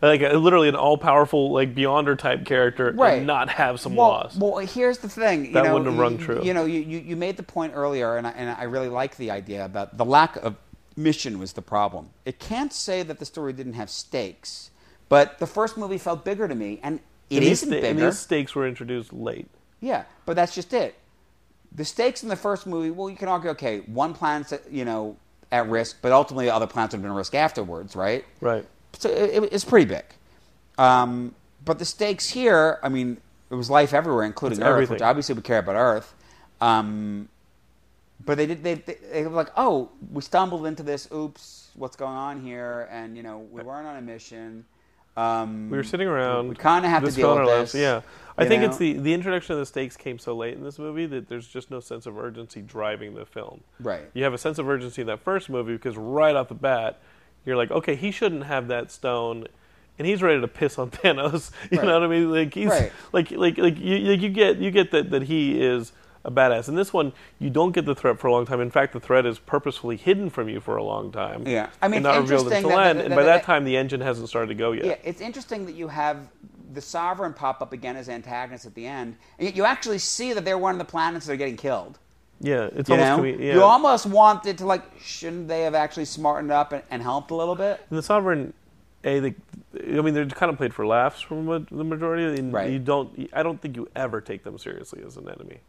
like a, literally an all-powerful like Beyonder type character Right. and not have some well, loss. Well, here's the thing. You That know, wouldn't have rung you- true. You know, you, you, you made the point earlier, and I, and I really like the idea about the lack of mission was the problem. It can't say that the story didn't have stakes, but the first movie felt bigger to me, and it sta- bigger. And these stakes were introduced late. Yeah, but that's just it. The stakes in the first movie, well, you can argue, okay, one planet's you know at risk, but ultimately other planets have been at risk afterwards, right? Right. So it, it's pretty big. Um, but the stakes here, I mean, it was life everywhere, including It's Earth, everything. which obviously we care about Earth. Um, but they did. They, they, they were like, oh, we stumbled into this. Oops, what's going on here? And you know, we weren't on a mission. Um, We were sitting around. We kind of have to deal with this. Yeah, I think know? it's the the introduction of the stakes came so late in this movie that there's just no sense of urgency driving the film. Right. You have a sense of urgency in that first movie because right off the bat, you're like, okay, he shouldn't have that stone. And he's ready to piss on Thanos. You Right. know what I mean? Like he's Right. like like like you, you you get you get that that he is a badass. In this one, you don't get the threat for a long time. In fact, the threat is purposefully hidden from you for a long time. Yeah. I mean, and not revealed interesting until that- end. that- and by that time, the engine hasn't started to go yet. Yeah, it's interesting that you have the Sovereign pop up again as antagonists at the end, and yet you actually see that they're one of the planets that are getting killed. Yeah, it's You almost yeah. you almost want it to like, shouldn't they have actually smartened up and, and helped a little bit? And the sovereign, a they, I mean, they're kind of played for laughs from the the majority. And Right. You don't. I don't think you ever take them seriously as an enemy.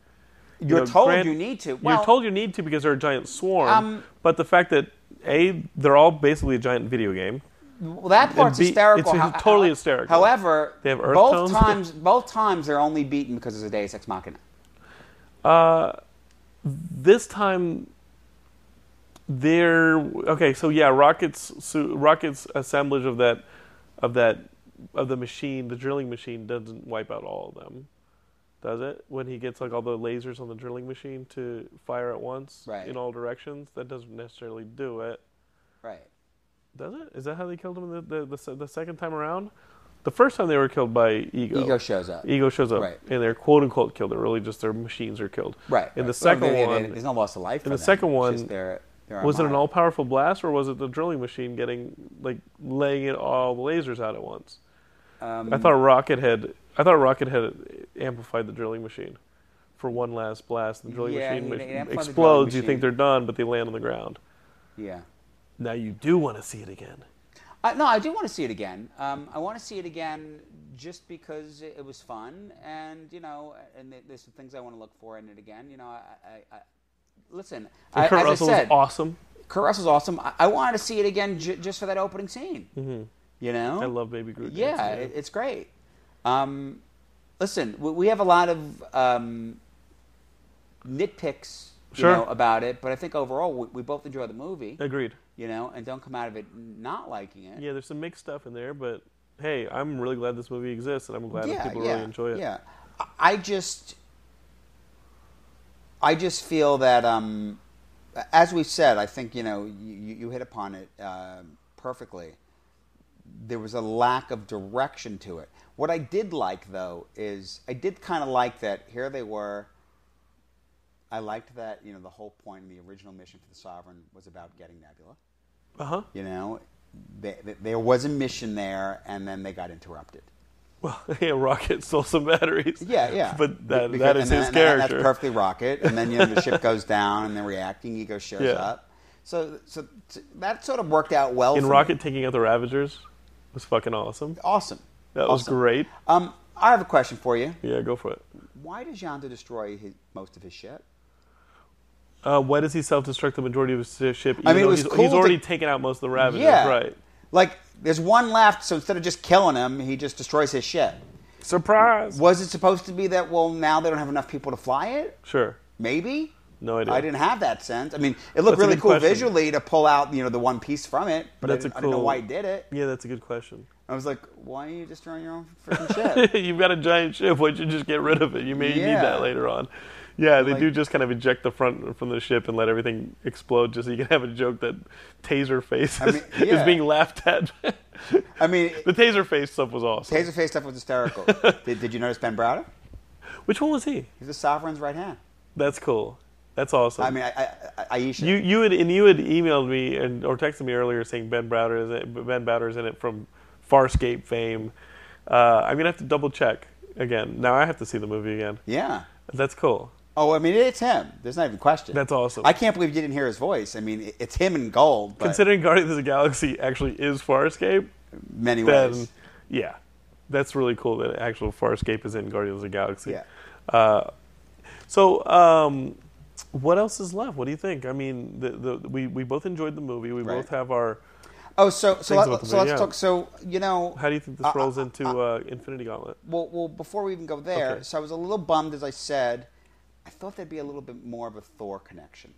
You You're know, told grant- you need to. Well, you're told you need to because they're a giant swarm. Um, but the fact that a they're all basically a giant video game. well, that part's B, hysterical. it's How- totally how- hysterical. However, They have earth both tones. times, both times they're only beaten because of a Deus Ex Machina. Uh, This time, they're okay. So yeah, Rocket's so Rocket's assemblage of that of that of the machine, the drilling machine, doesn't wipe out all of them. Does it? When he gets like all the lasers on the drilling machine to fire at once Right. in all directions, that doesn't necessarily do it. Right. Does it? Is that how they killed him the the, the, the second time around? The first time they were killed by Ego. Ego shows up. Ego shows up, Right. and they're quote unquote killed. They're really just their machines are killed. Right. In the right. second Well, they- they- one, there's no loss of life. in the them. second one, their- their was it an all powerful blast or was it the drilling machine getting like laying it all the lasers out at once? Um, I thought Rocket had I thought Rocket had amplified the drilling machine for one last blast. The drilling Yeah, machine he- ma- he amplified drilling explodes. You machine. think they're done, but they land on the ground. Yeah. Now you do want to see it again. Uh, no, I do want to see it again. Um, I want to see it again just because it, it was fun, and you know, and th- there's some things I want to look for in it again. You know, I, I, I listen. And I, Kurt as Russell I said, was awesome. Kurt Russell's awesome. I, I wanted to see it again j- just for that opening scene. You know, I love Baby Groot. Yeah, it, it's great. Um, listen, we, we have a lot of um, nitpicks, you Sure. know, about it, but I think overall we, we both enjoy the movie. Agreed. You know, and don't come out of it not liking it. Yeah, there's some mixed stuff in there, but hey, I'm really glad this movie exists, and I'm glad that people really enjoy it. Yeah, I- just, I just feel that um, as we said, I think you know you, you you hit upon it uh, perfectly. There was a lack of direction to it. What I did like though is I did kind of like that here they were. I liked that you know the whole point in the original mission for the Sovereign was about getting Nebula. Uh huh. You know, they, they, there was a mission there, and then they got interrupted. Well, yeah, Rocket stole some batteries. Yeah, yeah. But that, Because- that is his then- and character. That's perfectly Rocket, and then you know the ship goes down, and the reacting ego shows Yeah. up. So, so that sort of worked out well. In Rocket me. taking out the Ravagers was fucking awesome. awesome. That was Awesome. great. Um, I have a question for you. Yeah, go for it. Why does Yondu destroy his, most of his ship? Uh, why does he self-destruct the majority of his ship? Even I mean, it was he's, cool he's to- already taken out most of the Ravagers, yeah, right? Like, there's one left, so instead of just killing him, he just destroys his ship. Surprise! Was it supposed to be that? Well, now they don't have enough people to fly it. Sure. Maybe. No idea. I didn't have that sense. I mean, it looked That's really cool question. visually to pull out, you know, the one piece from it, but That's I, didn't, I didn't know why he did it. Yeah, that's a good question. I was like, why are you destroying your own freaking ship? You've got a giant ship. Why don't you just get rid of it? You may need that later on. Yeah, they Like- do just kind of eject the front from the ship and let everything explode, just so you can have a joke that Taser Face I mean, is yeah. being laughed at. I mean, the Taser Face stuff was awesome. Taser face stuff was hysterical. did, did you notice Ben Browder? Which one was he? He's the Sovereign's right hand. That's cool. That's awesome. I mean, I, I, I, Ayesha. you you had and you had emailed me and or texted me earlier saying Ben Browder is it, Ben Browder's in it from Farscape fame. Uh, I'm gonna have to double check again. Now I have to see the movie again. yeah. That's cool. Oh, I mean, it's him. There's not even a question. That's awesome. I can't believe you didn't hear his voice. I mean, it's him in gold. But Considering Guardians of the Galaxy actually is Farscape, many then ways. yeah, that's really cool that actual Farscape is in Guardians of the Galaxy. Yeah. Uh, so, um, what else is left? What do you think? I mean, the, the, we we both enjoyed the movie. We Right. both have our. Oh, so so, let, about the so let's yeah. talk. So you know, How do you think this Uh, rolls into uh, Infinity Gauntlet? well, well, before we even go there, Okay. so I was a little bummed, as I said. I thought there'd be a little bit more of a Thor connection.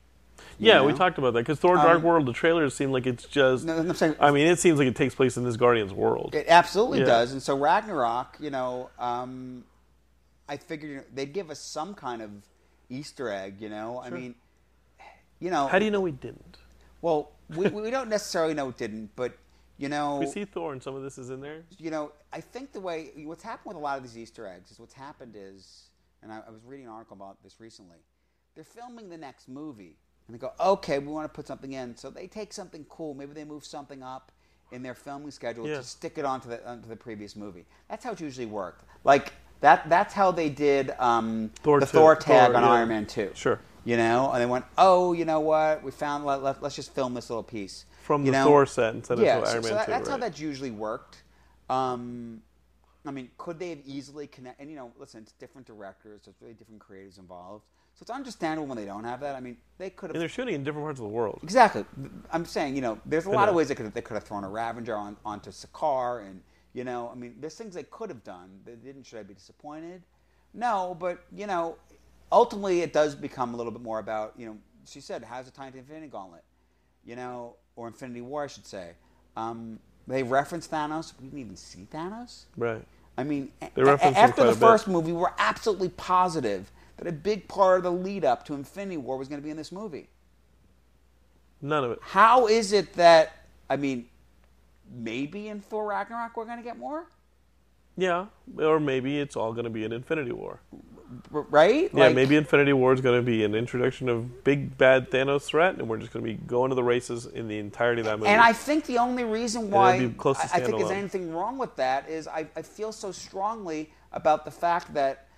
You Yeah, we talked about that because Thor: Dark Um, World, the trailers seem like it's just. No, I'm saying- I mean, it seems like it takes place in this Guardians world. It absolutely Yeah. does. And so Ragnarok, you know, um, I figured you know, they'd give us some kind of Easter egg. You know, I mean, you know, How do you know we didn't? well, we, we don't necessarily know it didn't, but you know, We see Thor, and some of this is in there. you know, I think the way what's happened with a lot of these Easter eggs is what's happened is, and I, I was reading an article about this recently. They're filming the next movie, and they go, okay, we want to put something in, so they take something cool, maybe they move something up in their filming schedule Yeah. to stick it onto the onto the previous movie. That's how it usually worked. Like that. That's how they did um, Thor the 2, Thor tag Thor, on yeah. Iron Man Two. Sure. You know, and they went, oh, you know what? We found. Let, let, us just film this little piece From You the know? Thor set instead of yeah, Iron so, Man so that, 2, that's how that's usually worked. Um, I mean, could they have easily connect? And you know, listen, it's different directors, there's really different creatives involved, so it's understandable when they don't have that. I mean, they could have. And they're shooting in different parts of the world. exactly. I'm saying, you know, there's a lot of ways they could have, they could have thrown a Ravager on onto Sakaar, and you know, I mean, there's things they could have done. They didn't. Should I be disappointed? No, but you know, ultimately, it does become a little bit more about you know. She said, "How's the time to Infinity Gauntlet?" You know, or Infinity War, I should say. Um, they referenced Thanos. We didn't even see Thanos. Right. I mean, after the first movie, we're absolutely positive that a big part of the lead up to Infinity War was going to be in this movie. None of it. How is it that I mean, maybe in Thor Ragnarok we're going to get more, Yeah. Or maybe it's all going to be an Infinity War. Right? Yeah, Like- maybe Infinity War is going to be an introduction of big bad Thanos threat, and we're just going to be going to the races in the entirety of that movie. And I think the only reason why be close to I, I think there's anything wrong with that is I, I feel so strongly about the fact that,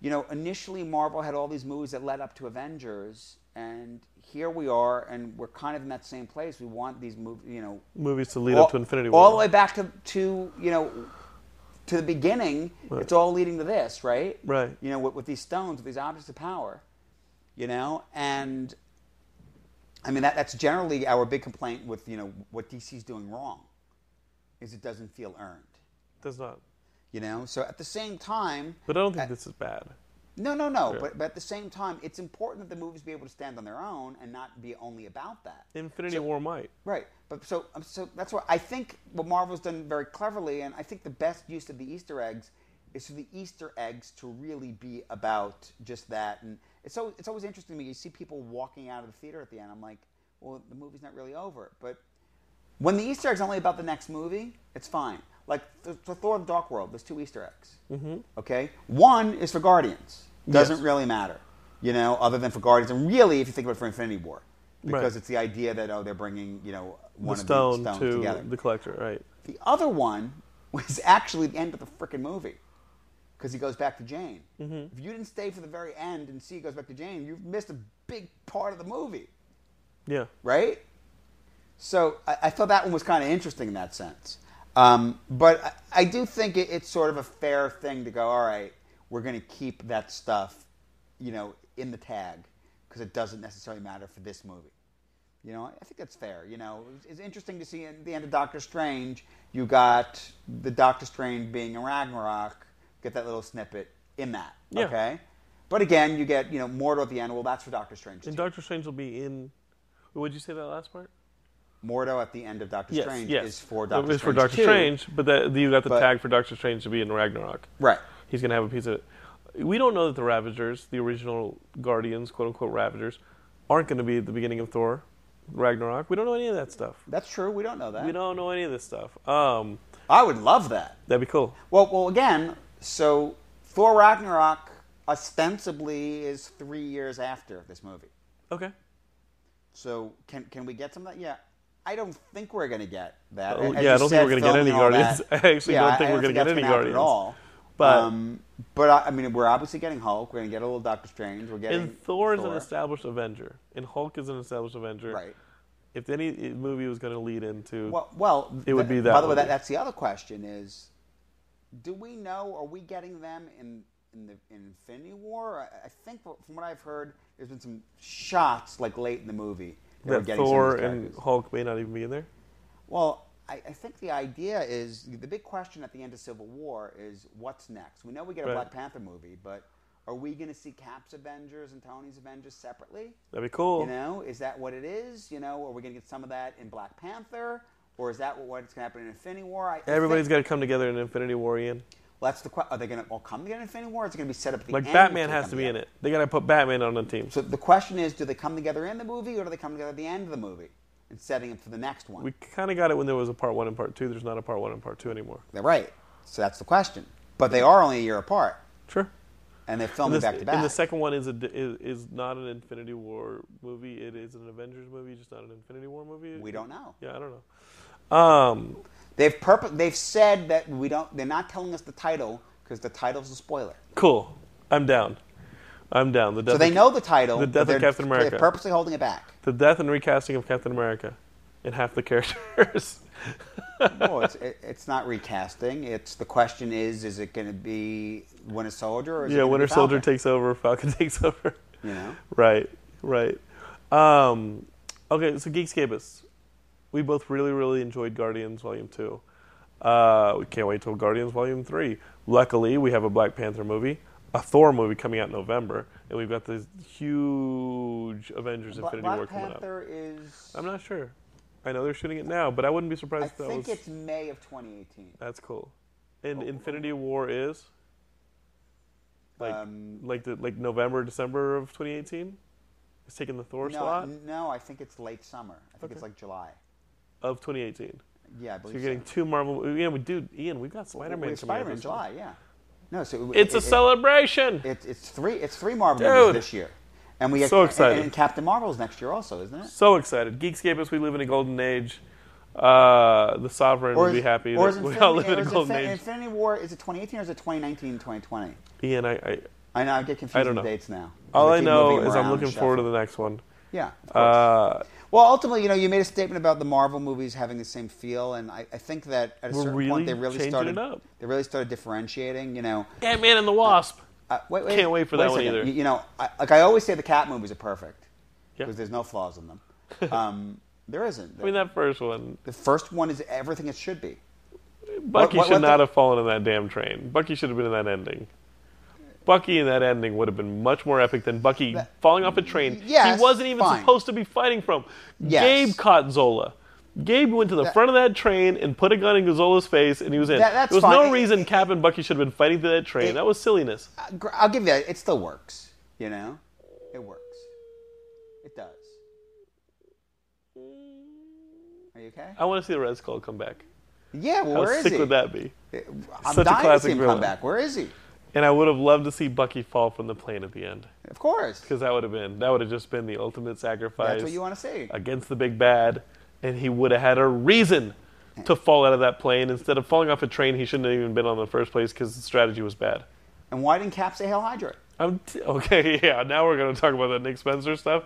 you know, initially Marvel had all these movies that led up to Avengers, and here we are, and we're kind of in that same place. We want these movies, you know, movies to lead all, up to Infinity War. all the way back to, to you know, to the beginning. It's all leading to this, right? Right. You know, with, with these stones, with these objects of power, you know, and I mean that that's generally our big complaint with you know what DC's doing wrong, is it doesn't feel earned. Does not. You know, so at the same time, But I don't think Uh, this is bad. No, no, no. Yeah. But, but at the same time, it's important that the movies be able to stand on their own and not be only about that. Infinity So- War might. Right, but so um, so that's what I think. What Marvel's done very cleverly, and I think the best use of the Easter eggs is for the Easter eggs to really be about just that. And it's so it's always interesting to me. You see people walking out of the theater at the end. I'm like, well, the movie's not really over. But when the Easter egg's only about the next movie, it's fine. Like th- for Thor: The Dark World, there's two Easter eggs. Mm-hmm. Okay, one is for Guardians. Doesn't Yes. really matter, you know, other than for Guardians. And really, if you think about it for Infinity War, because Right. it's the idea that oh, they're bringing you know one the of stone the stones to together. the collector, right? The other one was actually the end of the freaking movie because he goes back to Jane. Mm-hmm. If you didn't stay for the very end and see he goes back to Jane, you've missed a big part of the movie, Yeah. right? So I, I thought that one was kind of interesting in that sense. Um, but I, do think it, it's sort of a fair thing to go, all right, we're going to keep that stuff, you know, in the tag because it doesn't necessarily matter for this movie. You know, I think that's fair. You know, it's, it's interesting to see at the end of Doctor Strange, you got the Doctor Strange being in Ragnarok, get that little snippet in that. Yeah. Okay. But again, you get you know Mordo at the end. Well, that's for Doctor Strange. And too. Doctor Strange will be in. Would you say that last part? Mordo at the end of Doctor Yes. Strange yes. is for Doctor It's for Strange. Doctor 2. Strange, but that you got the But- tag for Doctor Strange to be in Ragnarok. Right. He's gonna have a piece of it. We don't know that the Ravagers, the original Guardians, quote unquote Ravagers, aren't going to be at the beginning of Thor Ragnarok. We don't know any of that stuff. That's true. We don't know that. We don't know any of this stuff. Um, I would love that. that'd be cool. Well, well, again, so Thor Ragnarok ostensibly is three years after this movie. Okay. So can can we get some of that? Yeah. I don't think we're going to get that. Oh, yeah, I don't think we're gonna get any Guardians. that- I actually yeah, don't think we're gonna get any Guardians. at all. But- um, but I, I mean, we're obviously getting Hulk. We're going to get a little Doctor Strange. We're getting And Thor is an established Avenger, and Hulk is an established Avenger. Right. If any movie was going to lead into, Well, well, It would th- be that By the way, that, that's the other question: is do we know? Are we getting them in in the in Infinity War? I, I think from what I've heard, there's been some shots like late in the movie that, Thor some of these and. Hulk may not even be in there. Well, I, I think the idea is the big question at the end of Civil War is what's next. We know we get a Right. Black Panther movie, but are we going to see Cap's Avengers and Tony's Avengers separately? That'd be cool. You know, is that what it is? You know, are we going to get some of that in Black Panther, or is that what's going to happen in Infinity War? I, Everybody's got to come together in Infinity War, Ian. Well, that's the question. Are they going to all come together in Infinity War? Or is it going to be set up at the Like end? Batman has to be in it. They got to put Batman on the team. So the question is, do they come together in the movie, or do they come together at the end of the movie and setting up for the next one? we kind of got it when there was a part one and part two. There's not a part one and part two anymore. They're right. So that's the question. But they are only a year apart, Sure. and they're filming back to back. and the second one is a is, is not an Infinity War movie. It is an Avengers movie, just not an Infinity War movie. We don't know. Yeah, I don't know. Um, They've purpo- They've said that we don't. They're not telling us the title because the title's a spoiler. cool. I'm down. I'm down. The death So they of- know the title. the death of Captain America. They're purposely holding it back. the death and recasting of Captain America in half the characters. no, it's it, it's not recasting. It's the question is: Is it going to be Winter Soldier? Or is it yeah, Winter Soldier takes over. Falcon takes over. You know. Right, right. Um, okay, so Geekscapists, we both really, really enjoyed Guardians Volume Two. Uh, we can't wait till Guardians Volume Three. Luckily, we have a Black Panther movie, a Thor movie coming out in November, and we've got this huge Avengers Bla- Infinity War coming up. Panther is. I'm not sure. I know they're shooting it now, but I wouldn't be I surprised if that think was. it's May of 2018. That's cool. And Oh. Infinity War is like Um, like the like November December of 2018. It's taking the Thor no, slot no, I think it's late summer. I think it's like July. Of 2018. Yeah, I So you're getting two Marvel. Yeah, we dude, Ian, we've got Spider-Man Well, coming Spider-Man in. July. Yeah. No, so it- It's a it- it- celebration. It, it's three. It's three Marvel movies this year, and we So and- excited. And, Captain Marvel's next year also, isn't it? so excited. Geekscapists, we live in a golden age. Uh, the sovereign will is- be happy or that is we Infinity, all live in a golden Infin- age. Infinity War is it 2018 or is it 2019 2020? Ian, I, I I know I get confused I don't with know. dates now. all I know is I'm looking forward to the next one. Yeah. Of course. Uh, well, ultimately, you know, you made a statement about the Marvel movies having the same feel, and I, I think that at a certain really point they really started. Up. They really started differentiating. You know, Ant Man and the Wasp. uh, wait, wait, Can't wait for a that one second. either. You, you know, I, like I always say, the Cap movies are perfect Yeah. because there's no flaws in them. Um, there isn't. I mean, that first one. the first one is everything it should be. Bucky what- should what not the- have fallen in that damn train. Bucky should have been in that ending. Bucky in that ending would have been much more epic than Bucky That- falling off a train Yes, he wasn't even fine. supposed to be fighting from. Yes. Gabe caught Zola. Gabe went to the front of that train and put a gun in Gazola's face, and he was in. That- there was fine. no It- reason it- Cap and Bucky should have been fighting through that train. It- that was silliness. Uh, I'll give you that. It still works. You know, it works. It does. Are you okay? I want to see the Red Skull come back. Yeah. Well, where is he? How where is sick he? would that be? I'm Such a dying to classic see him villain. come back. Where is he? And I would have loved to see Bucky fall from the plane at the end, Of course. because that would have been that would have just been the ultimate sacrifice. That's what you want to see. against the big bad, and he would have had a reason to fall out of that plane instead of falling off a train he shouldn't have even been on in the first place because the strategy was bad. And why didn't Cap say Hail Hydra? I'm t- okay, yeah. Now we're going to talk about the Nick Spencer stuff.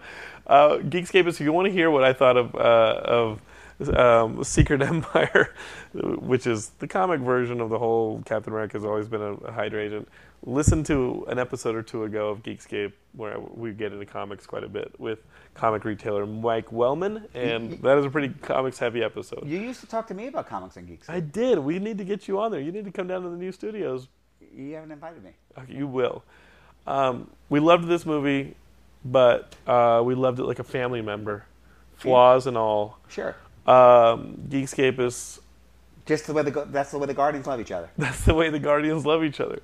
Uh, Geekscape, if you want to hear what I thought of uh, of um, Secret Empire, which is the comic version of the whole Captain America has always been a, a Hydra agent, listen to an episode or two ago of Geekscape where we get into comics quite a bit with comic retailer Mike Wellman, and that is a pretty comics heavy episode. You used to talk to me about comics and geeks. I did. We need to get you on there. You need to come down to the new studios. you haven't invited me. Uh, You will. Um, we loved this movie, but uh, we loved it like a family member, flaws and all. Sure. Um, Geekscape is Just the way the that's the way the Guardians love each other. that's the way the Guardians love each other.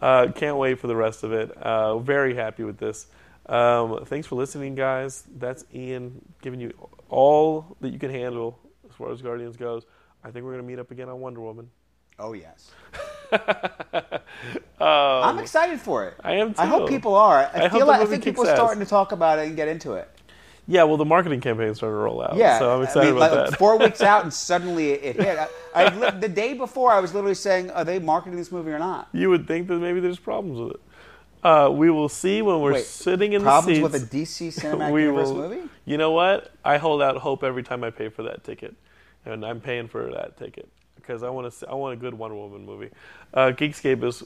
Uh, can't wait for the rest of it. Uh, very happy with this. Um, thanks for listening, guys. That's Ian giving you all that you can handle as far as Guardians goes. I think we're gonna meet up again on Wonder Woman. Oh yes. Um, I'm excited for it. I am I hope people are. I, I feel like I think people are starting to talk about it and get into it. Yeah, well, the marketing campaign's starting to roll out. Yeah, so I'm excited I mean, about like, that. Four weeks out and suddenly it hit. I, I, li- the day before, I was literally saying, "Are they marketing this movie or not?" you would think that maybe there's problems with it. Uh, we will see when we're Wait, sitting in the Problems with a. DC Cinematic we Universe will, movie? You know what? I hold out hope every time I pay for that ticket, and I'm paying for that ticket because I want to. I want a good Wonder Woman movie. Uh, Geekscape is.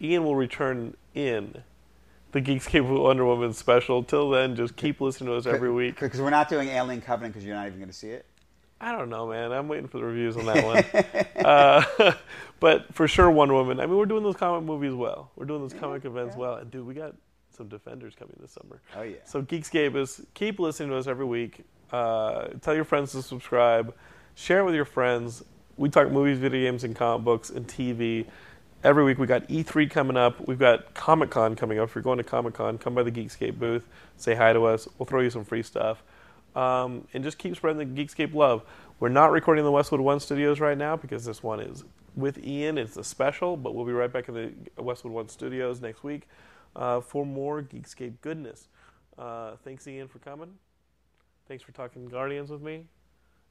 Ian will return in the Geeks Geekscape Wonder Woman special. Till then, just keep listening to us every week. Because we're not doing Alien Covenant because you're not even going to see it. I don't know, man. I'm waiting for the reviews on that one. uh, but for sure, Wonder Woman. I mean, we're doing those comic movies well. We're doing those comic events well. And dude, we got some Defenders coming this summer. Oh, yeah. So Geekscape is keep listening to us every week. Uh, tell your friends to subscribe. Share it with your friends. We talk movies, video games, and comic books and TV. Every week we got E3 coming up. We've got Comic Con coming up. If you're going to Comic Con, come by the Geekscape booth. Say hi to us. We'll throw you some free stuff. Um, and just keep spreading the Geekscape love. We're not recording in the Westwood One studios right now because this one is with Ian. It's a special, but we'll be right back in the Westwood One studios next week uh, for more Geekscape goodness. Uh, thanks, Ian, for coming. Thanks for talking Guardians with me.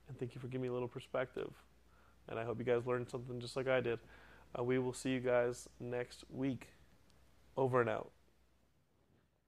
And thank you for giving me a little perspective. And I hope you guys learned something just like I did. Uh, we will see you guys next week. Over and out.